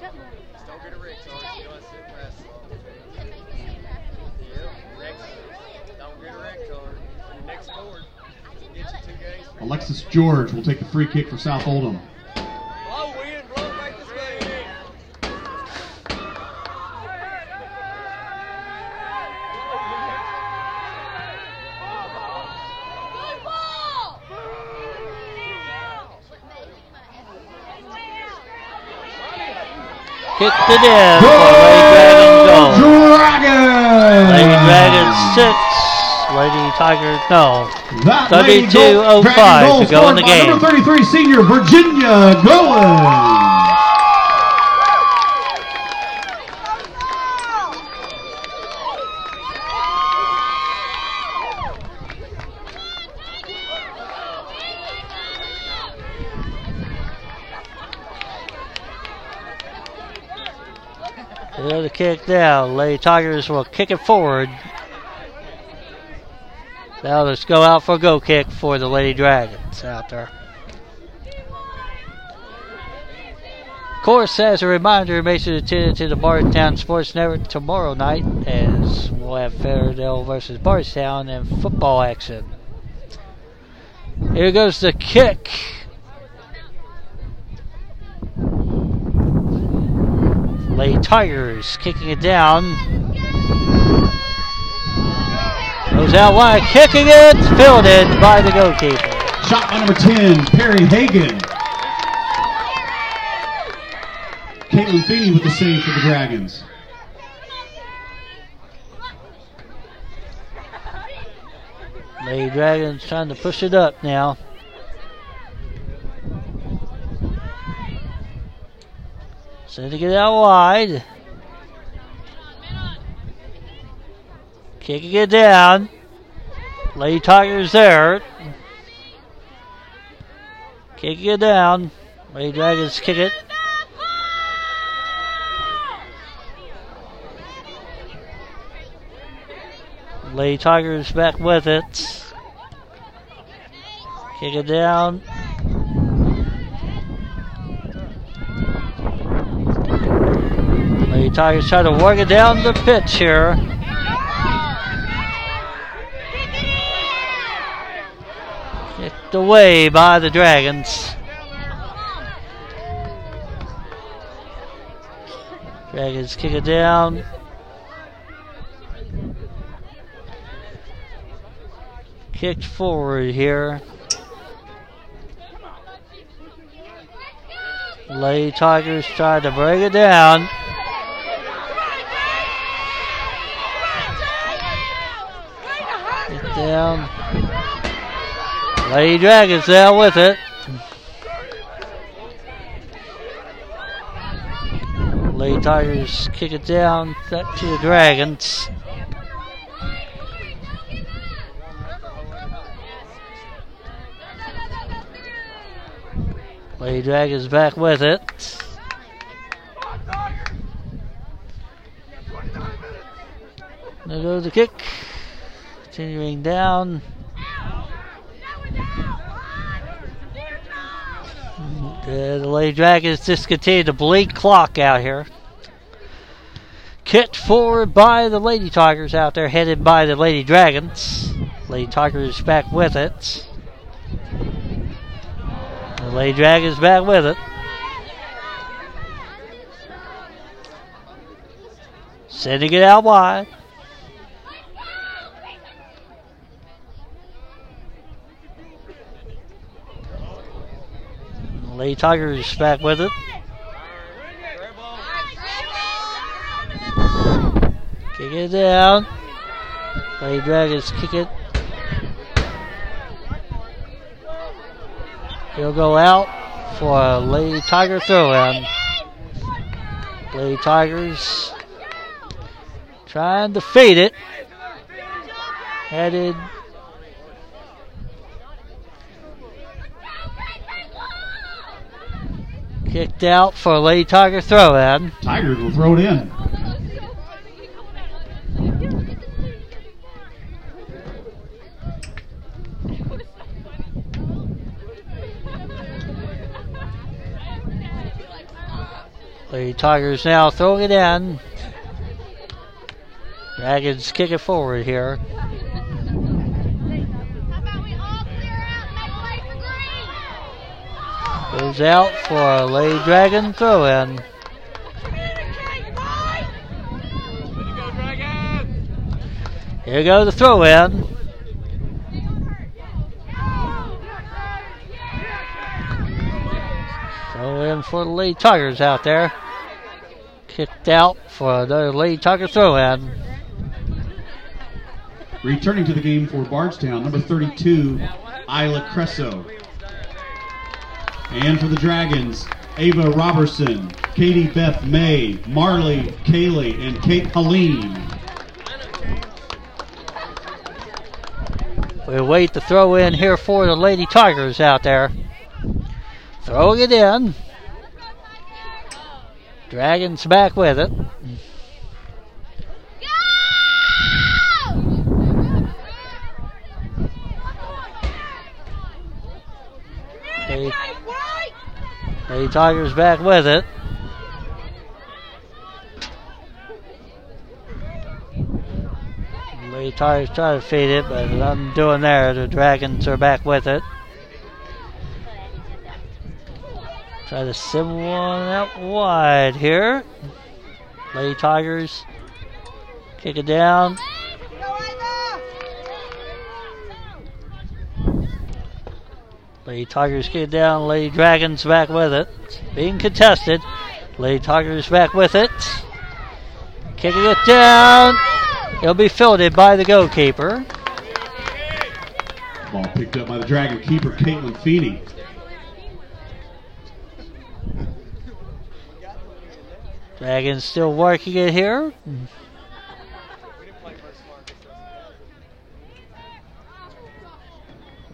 Just don't get a rig charge. You know, I sit press. Yeah, next. Don't get a rig charge. Your next board. Get you two games. Alexis George will take the free kick for South Oldham. Blow wind, blow back this way. Good ball! Kicked it in for Lady Dragons! Lady Dragon six. Lady Tiger no. That lady 32:05 goal- Dragon goal to go in the game. Number 33 senior Virginia Goins. The kick now. Lady Tigers will kick it forward. Now let's go out for a go kick for the Lady Dragons out there. Of course, as a reminder, make sure to tune into the Bardstown Sports Network tomorrow night as we'll have Fairdale versus Bardstown and football action. Here goes the kick. Lady Tigers kicking it down. Goes out wide, kicking it, fielded by the goalkeeper. Shot by number 10, Perry Hagan. Caitlin Feeney with the save for the Dragons. Lady Dragons trying to push it up now. Sending it out wide. Kicking it down. Lady Tigers there. Kicking it down. Lady Dragons kick it. Lady Tigers back with it. Kick it down. Lady Tigers try to work it down the pitch here. Kicked away by the Dragons. Dragons kick it down. Kicked forward here. Lady Tigers try to break it down. Get down. Lady Dragons down with it. Lady Tigers kick it down back to the Dragons. Lady Dragons back with it. There goes the kick. Continuing down. The Lady Dragons just continue to bleed clock out here. Kicked forward by the Lady Tigers out there, headed by the Lady Dragons. Lady Tigers back with it. The Lady Dragons back with it. Sending it out wide. Lady Tigers back with it. Kick it down. Lady Dragons kick it. He'll go out for a Lady Tiger throw in. Lady Tigers trying to fade it. Headed. Kicked out for a Lady Tiger throw in. Tigers will throw it in. Lady Tigers now throwing it in. Dragons kick it forward here. How about we all clear out and make way for Goes out for a Lady Dragon throw in. Here goes the throw in. Throw in for the Lady Tigers out there. Kicked out for another Lady Tiger throw in. Returning to the game for Bardstown, number 32, Isla Cresso. And for the Dragons, Ava Robertson, Katie Beth May, Marley Kaylee, and Kate Helene. We wait to throw in here for the Lady Tigers out there. Throwing it in. Dragons back with it. Lady, Lady Tigers back with it. Lady Tigers try to feed it, but nothing doing there. The Dragons are back with it. Try to send one out wide here. Lady Tigers kick it down. Lady Tigers it down. Lady Dragons back with it. Being contested. Lady Tigers back with it. Kicking it down. It'll be fielded by the goalkeeper. Ball picked up by the Dragon keeper, Caitlin Feeney. Dragons still working it here. We didn't play very smart.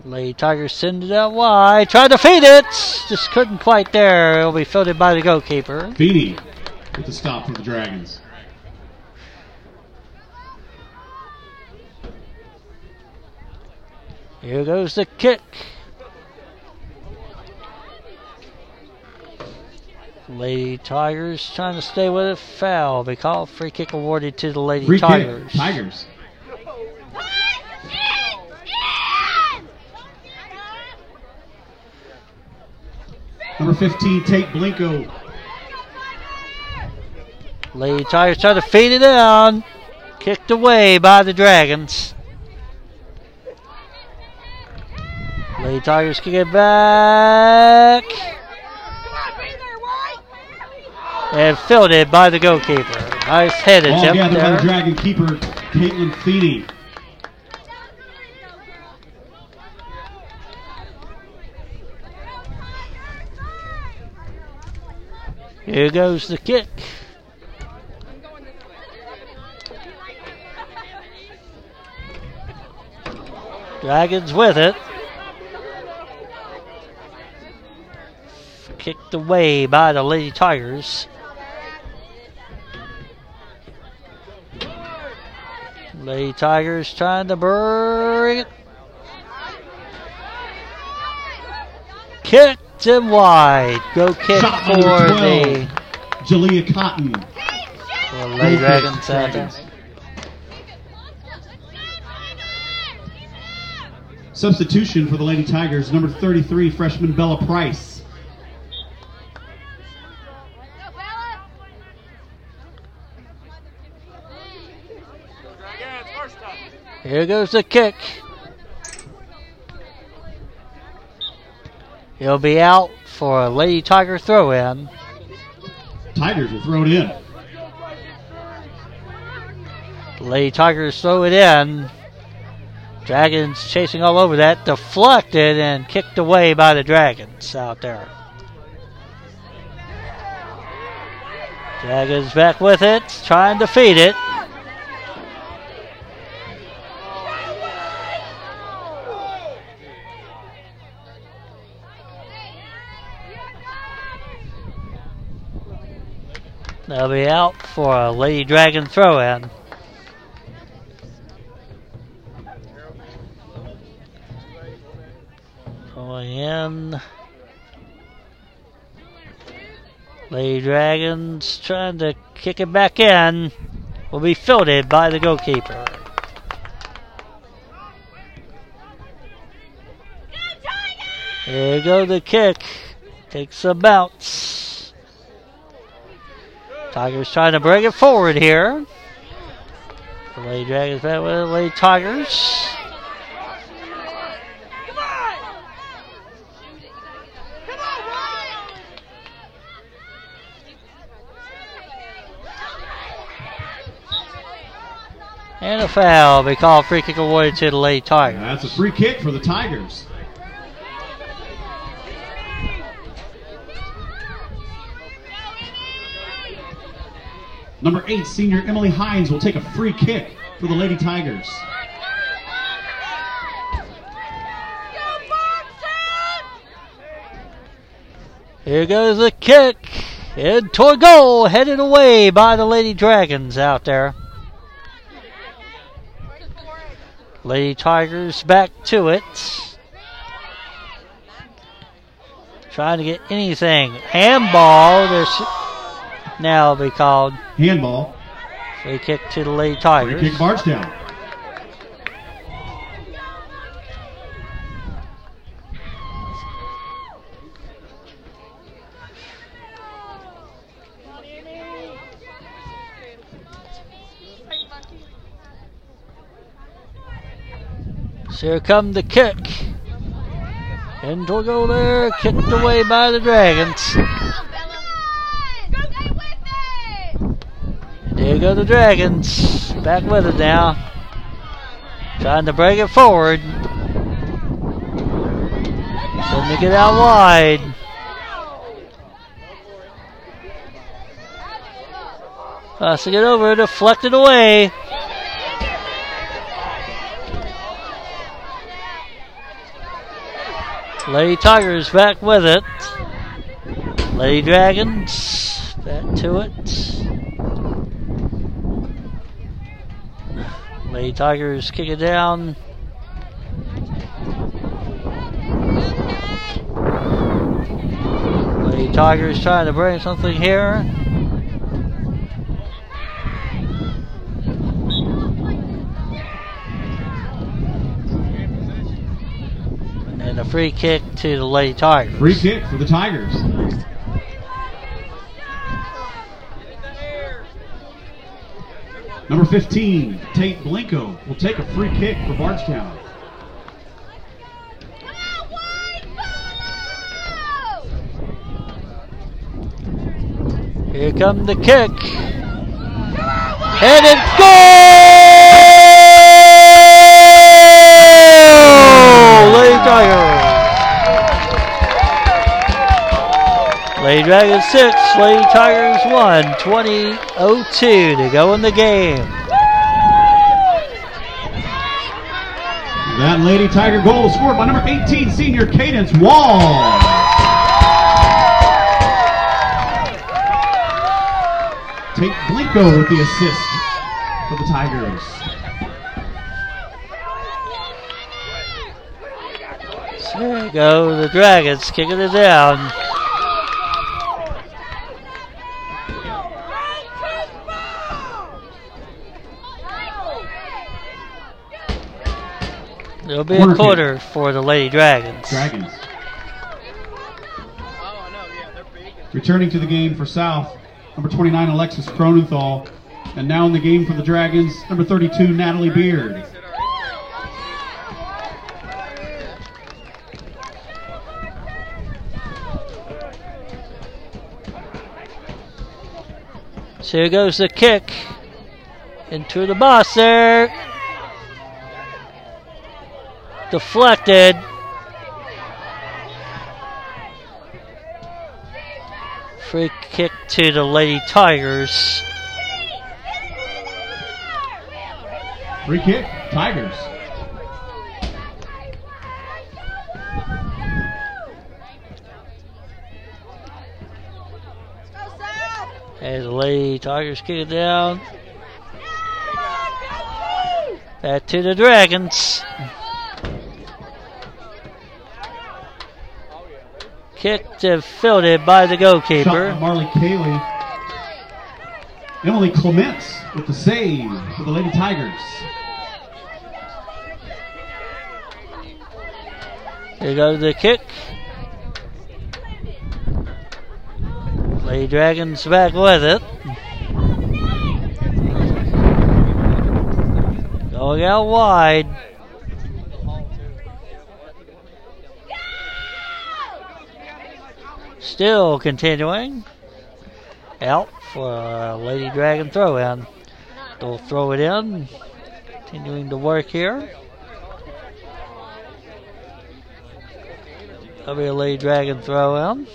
Lady Tigers send it out wide. Tried to feed it. Just couldn't quite there. It'll be fielded by the goalkeeper. Feeney with the stop for the Dragons. Here goes the kick. Lady Tigers trying to stay with it. Foul. Be called. Free kick awarded to the Lady Free Tigers. kick, Tigers. Number 15, Tate Blinko. Lady Tigers try to feed it down. Kicked away by the Dragons. Lady Tigers kick it back. And fielded by the goalkeeper. Nice head Ball attempt gathered by the. Dragon keeper, Caitlin Feeney. Here goes the kick. Dragons with it. Kicked away by the Lady Tigers. Lady Tigers trying to bring it. Kicked him wide. Go kick Shot for number the 12, Jalea Cotton. for the Lady Goal kick, Dragons. Dragons. Substitution for the Lady Tigers, number 33, freshman Bella Price. Dragons, first time. Here goes the kick. He'll be out for a Lady Tiger throw in. Tigers will throw it in. Lady Tigers throw it in. Dragons chasing all over that, deflected and kicked away by the Dragons out there. Dragons back with it, trying to feed it. They'll be out for a Lady Dragon throw in. Going in. Lady Dragons trying to kick it back in. Will be fielded by the goalkeeper. There you go the kick. Takes a bounce. Tigers trying to bring it forward here. The Lady Dragons back with the Lady Tigers. And a foul. They call free kick awarded to the Lady Tigers. That's a free kick for the Tigers. Number eight, senior Emily Hines will take a free kick for the Lady Tigers. Here goes the kick. And toward goal, headed away by the Lady Dragons out there. Lady Tigers back to it. Trying to get anything. Handball. There's now be called. Handball. Free kick to the Lady Free Tigers. kick Bardstown. So here come the kick. Into go there, kicked away by the Dragons. There go the Dragons. Back with it now. Trying to break it forward. Trying to get out wide. Passing it over, deflected away. Lady Tigers back with it. Lady Dragons back to it. Lady Tigers kick it down. Lady Tigers trying to bring something here. And a free kick to the Lady Tigers. Free kick for the Tigers. Number 15, Tate Blinko will take a free kick for Bardstown. Here come the kick. And it's goal! Lady Tigers. Lady Dragons 6, Lady Tigers 1, 20-02 to go in the game. That Lady Tiger goal scored by number 18, senior Cadence Wall. Tate Blinko with the assist for the Tigers. So there you go, the Dragons kicking it down. It'll be Corner a kick. quarter for the Lady Dragons. Dragons. Oh, I know, yeah, they're big. Returning to the game for South, number 29, Alexis Cronenthal. And now in the game for the Dragons, number 32, Natalie Beard. So here goes the kick into the box there. Deflected. Free kick to the Lady Tigers. Free kick, Tigers. As the Lady Tigers kick it down. Back to the Dragons. Kicked and fielded by the goalkeeper. Marley Cayley. Emily Clements with the save for the Lady Tigers. Here goes the kick. Lady Dragons back with it. Going out wide. Still continuing. Out for a Lady Dragon throw in. They'll throw it in. Continuing to work here. That'll be a Lady Dragon throw in.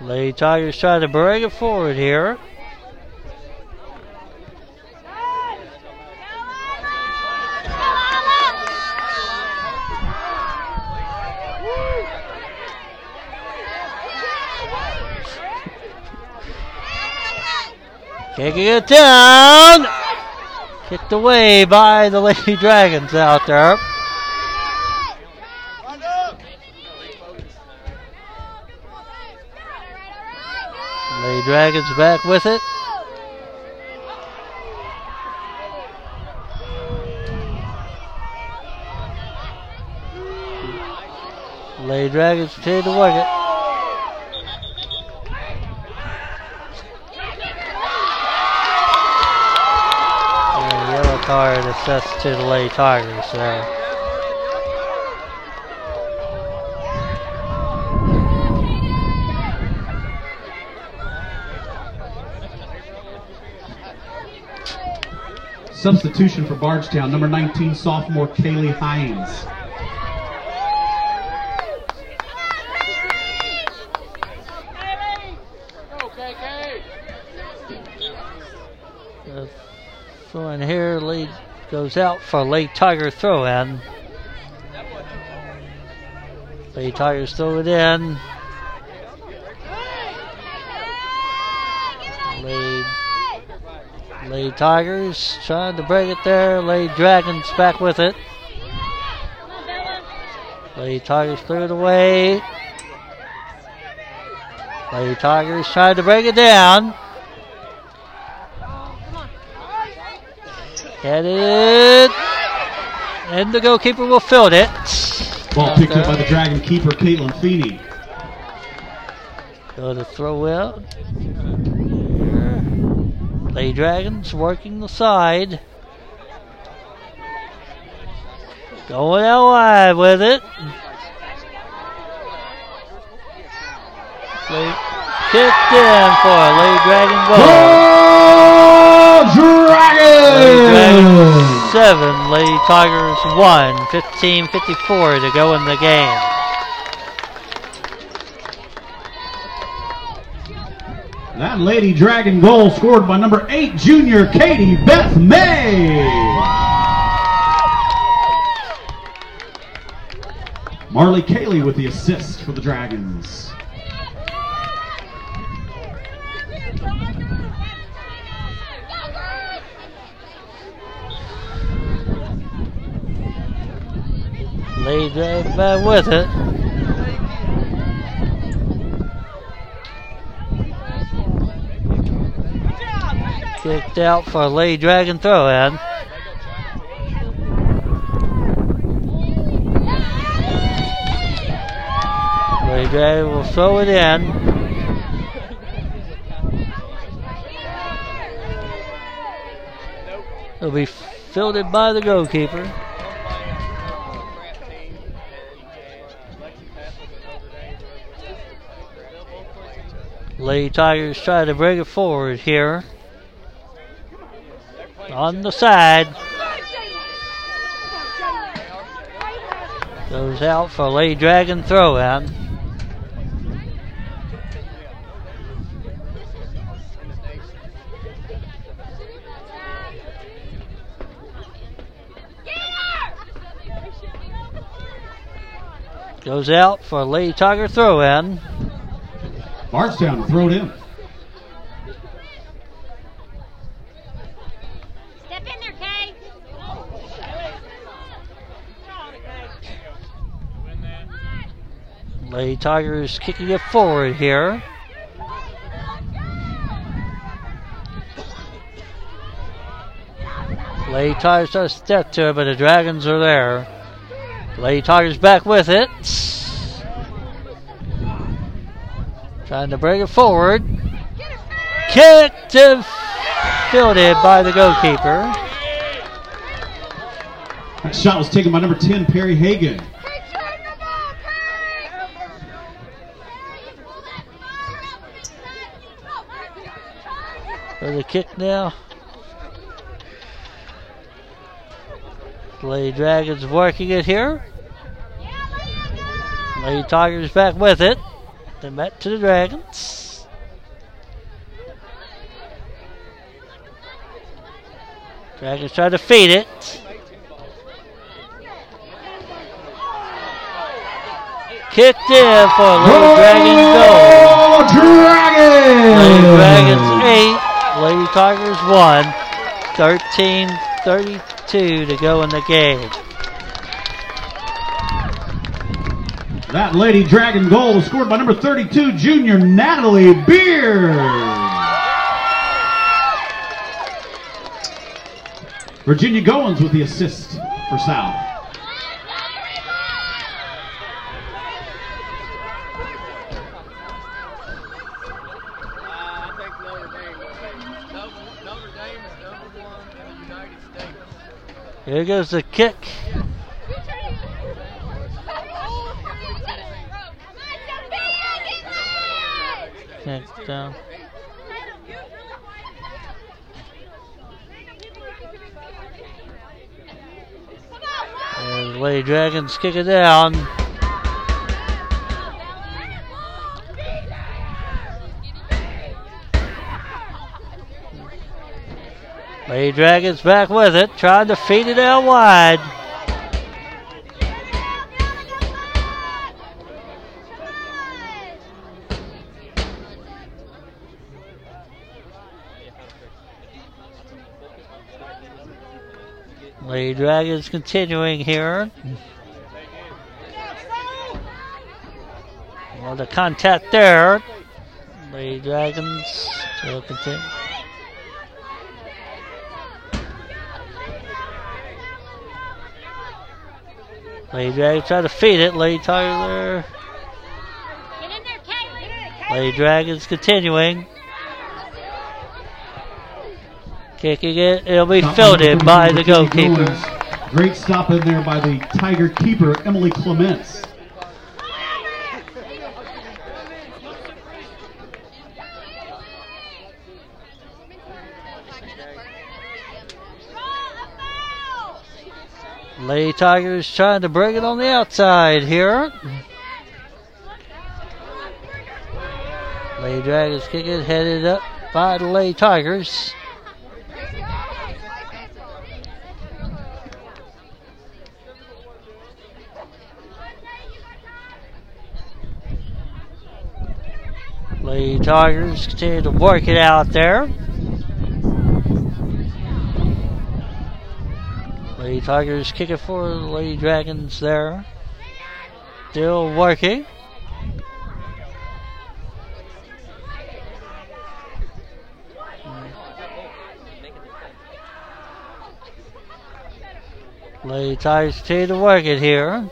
Lady Tigers trying to bring it forward here. Kicking it down. Kicked away by the Lady Dragons out there. Lady Dragons back with it. Lady Dragons continue to work it. And a yellow card assessed to the Lady Tigers. Substitution for Bardstown, number 19 sophomore Kaylee Hines. Uh, throw in here, lead goes out for a late Tiger throw in. Late Tigers throw it in. Late, late Tigers trying to break it there. Late Dragons back with it. Late Tigers threw it away. Lady Tigers tried to break it down. Headed. And the goalkeeper will field it. Ball picked up by the Dragon keeper, Caitlin Feeney. Go to throw out. Lady Dragons working the side. Going out wide with it. Kicked in for a Lady Dragon goal. Go Lady Dragons Dragons! 7, Lady Tigers 1, 15 54 to go in the game. That Lady Dragon goal scored by number 8 junior Katie Beth May. Marley Cayley with the assist for the Dragons. Lady Dragons back with it. Kicked out for a Lady Dragon throw in. Lady Dragon will throw it in. It'll be fielded by the goalkeeper. Lady Tigers try to bring it forward here. On the side. Goes out for Lady Dragon throw in. Goes out for Lady Tiger throw in. Bardstown throw it in. Step in there, Kay. Lady Tigers kicking it forward here. Lady Tigers try to step to it, but the Dragons are there. Lady Tigers back with it. Trying to bring it forward. Kicked and fielded by the goalkeeper. That shot was taken by number 10, Perry Hagan. Kay, turn the ball, Kay. Kay, pull that fire up inside. For the kick now. Lady Dragons working it here. Yeah, let it go. Lady Tigers back with it. They met to the Dragons. Dragons try to feed it. Kicked in for a Lady Dragons goal. Oh, Dragons! Lady Dragons 8, Lady Tigers 1. 13 32 to go in the game. That Lady Dragon goal was scored by number 32, junior Natalie Beard. Virginia Goins with the assist for South. Here goes the Notre Dame will be. Notre, Notre Dame is number one in the United States. Here goes the kick. Kick down. Lady Dragons kick it down. Lady Dragons back with it, trying to feed it out wide. Lady Dragons continuing here. Well, the contact there. Lady Dragons still continue. Lady Dragons try to feed it. Lady Tyler. Get in there, Kay. Lady Dragons continuing. Kicking it. It'll be Stop fielded by the goalkeeper. Great stop in there by the Tiger keeper, Emily Clements. Lady Tigers trying to bring it on the outside here. Lady Dragons kick it, headed up by the Lady Tigers. Lady Tigers continue to work it out there. Lady Tigers kick it for the Lady Dragons there. Still working. Lady Tigers continue to work it here.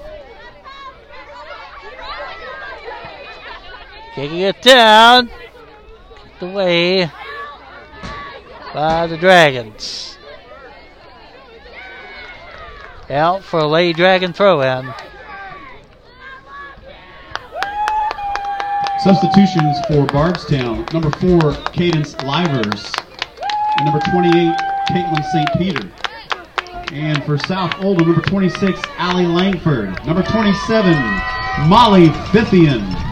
Kicking it down. Kicked away by the Dragons. Out for a Lady Dragon throw in. Substitutions for Bardstown. Number four, Cadence Livers. And number 28, Caitlin St. Peter. And for South Oldham, number 26, Allie Langford. Number 27, Molly Fithian.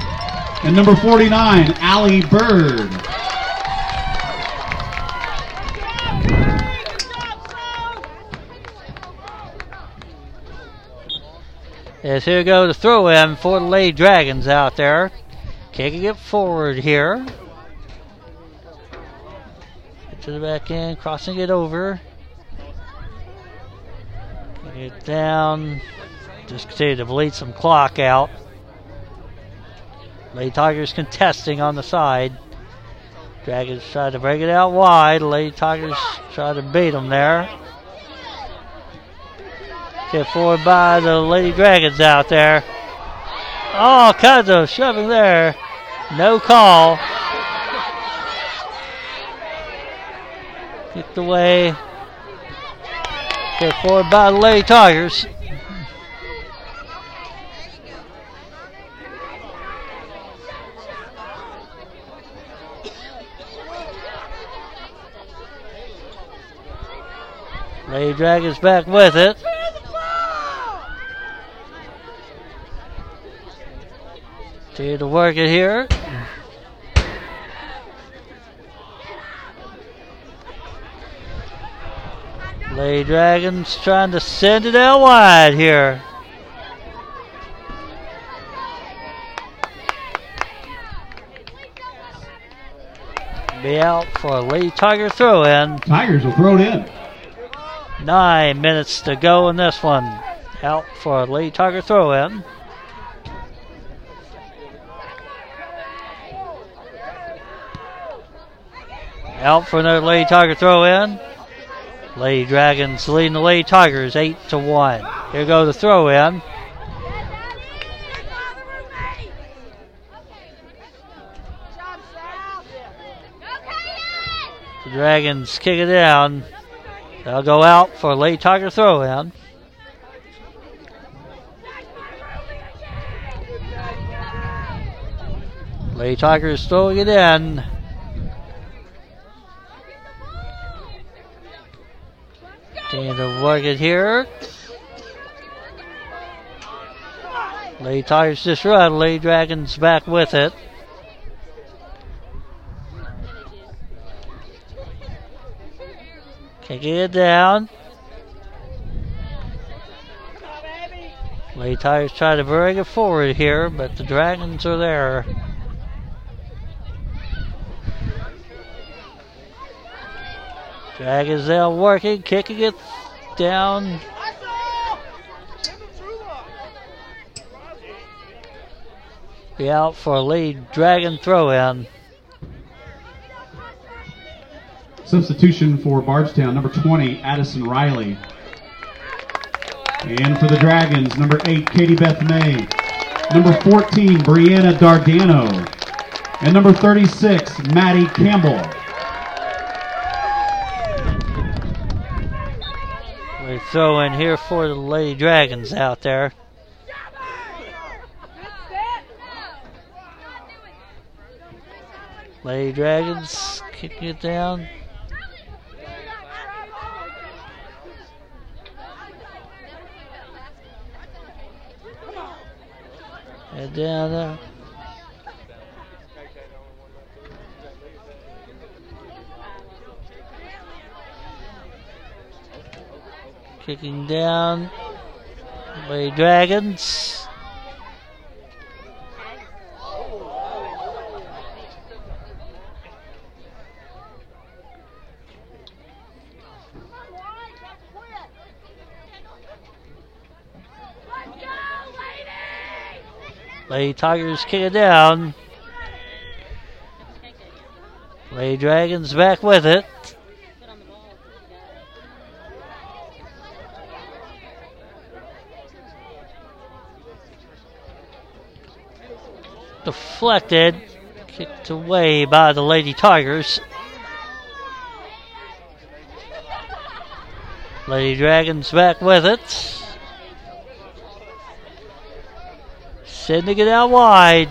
And number 49, Allie Bird. Yes, here go the throw in for the Lady Dragons out there. Kicking it forward here. Get to the back end, crossing it over. Get down. Just continue to bleed some clock out. Lady Tigers contesting on the side. Dragons try to break it out wide. Lady Tigers try to beat them there. Get forward by the Lady Dragons out there. All kinds of shoving there. No call. Kicked away. Get forward by the Lady Tigers. Lady Dragons back with it. Continue to work it here. Lady Dragons trying to send it out wide here. Be out for a Lady Tiger throw in. Tigers will throw it in. Nine minutes to go in this one. Out for a Lady Tiger throw in. Out for another Lady Tiger throw in. Lady Dragons leading the Lady Tigers 8 to 1. Here go the throw in. The Dragons kick it down. They'll go out for a Lady Tiger throw in. Lady Tigers throwing it in. Continue to work it here. Lady Tigers just run. Lady Dragons back with it. Kicking it down. Lady Tigers try to bring it forward here, but the Dragons are there. Dragons now working, kicking it down. Be out for a lead Dragon throw in. Substitution for Bardstown, number 20, Addison Riley. And for the Dragons, number 8, Katie Beth May. Number 14, Brianna Dardano. And number 36, Maddie Campbell. We throw in here for the Lady Dragons out there. Lady Dragons kicking it down. Down there. Kicking down. Lady Dragons. Lady Tigers kick it down. Lady Dragons back with it. Deflected. Kicked away by the Lady Tigers. Lady Dragons back with it. Sending it out wide.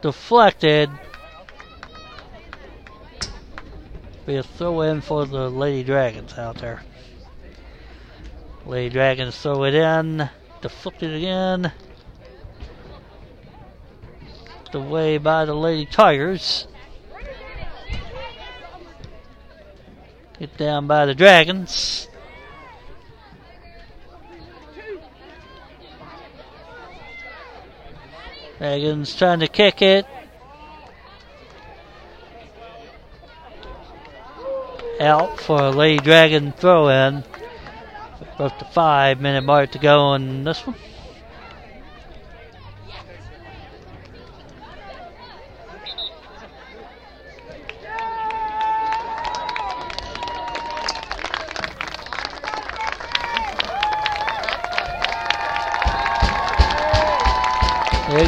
Deflected. Be a throw in for the Lady Dragons out there. Lady Dragons throw it in. Deflected again. Away by the Lady Tigers. Get down by the Dragons. Dragons trying to kick it. Out for a Lady Dragon throw in. Broke the five minute mark to go on this one.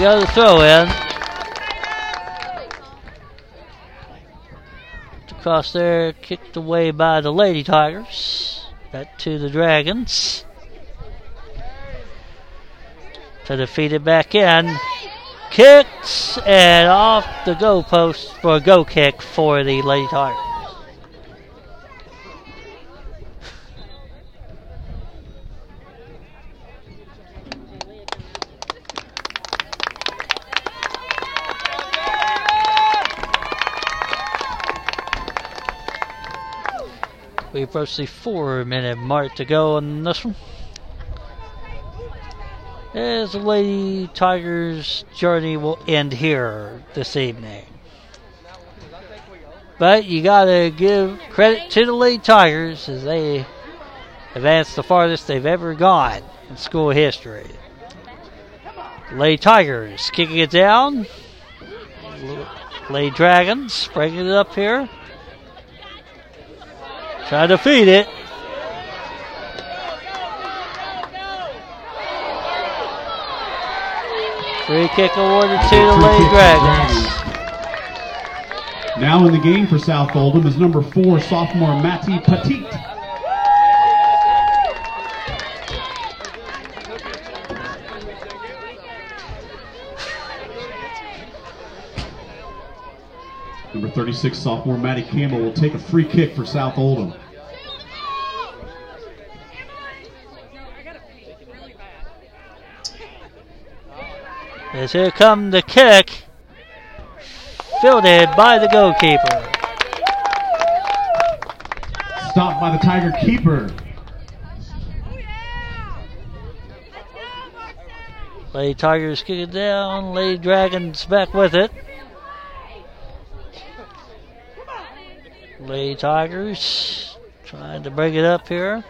Goes the throw in. Across there, kicked away by the Lady Tigers. Back to the Dragons. To defeat it back in. Kicks and off the goalpost for a go kick for the Lady Tigers. The four minute mark to go on this one. As the Lady Tigers journey will end here this evening. But you gotta give credit to the Lady Tigers as they advanced the farthest they've ever gone in school history. Lady Tigers kicking it down. Lady Dragons breaking it up here. Trying to feed it. Free kick awarded to the Lady Dragons. Now in the game for South Oldham is number four sophomore Matty Petit. Number 36 sophomore Maddie Campbell will take a free kick for South Oldham. As here come the kick. Fielded by the goalkeeper. Stopped by the Tiger keeper. Lady Tigers kick it down. Lady Dragons back with it. Lady Tigers trying to bring it up here.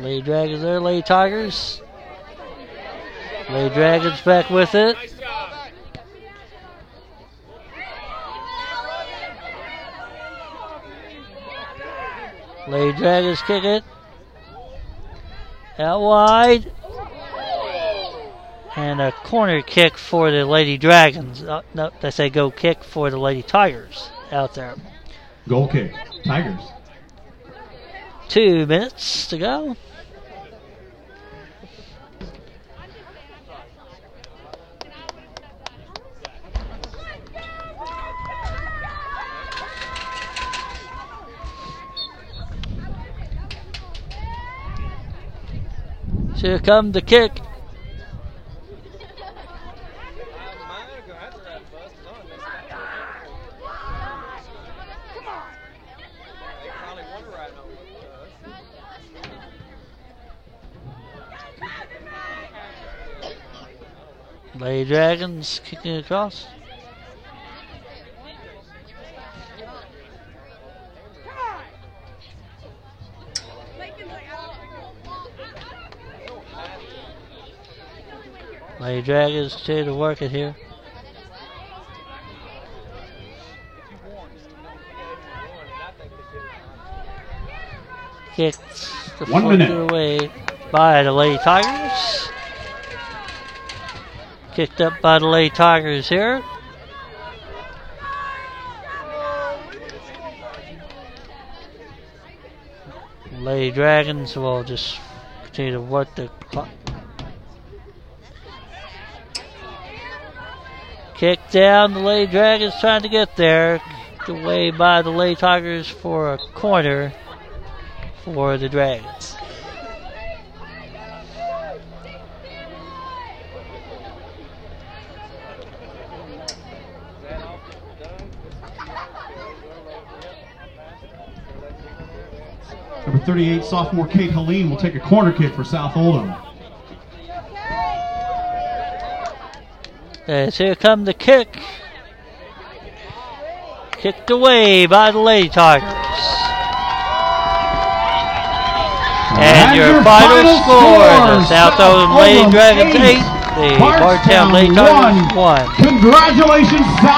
Lady Dragons there, Lady Tigers. Lady Dragons back with it. Lady Dragons kick it. Out wide. And a corner kick for the Lady Dragons. Uh, no, they say go kick for the Lady Tigers out there. Goal kick. Tigers. Two minutes to go. Here come the kick. Lady Dragons kicking across. Lady Dragons continue to work it here. Kicked the One minute. away by the Lady Tigers. Kicked up by the Lady Tigers here. Lady Dragons will just continue to work the clock. Kick down, the Lady Dragons trying to get there. Kicked away by the Lady Tigers for a corner for the Dragons. Number 38 sophomore Kate Helene will take a corner kick for South Oldham. Uh, As here come the kick. Kicked away by the Lady Tigers. And, your, final, score, the South Oldham Lady Dragons 8, the Bardstown Lady Tigers 1. Congratulations, South.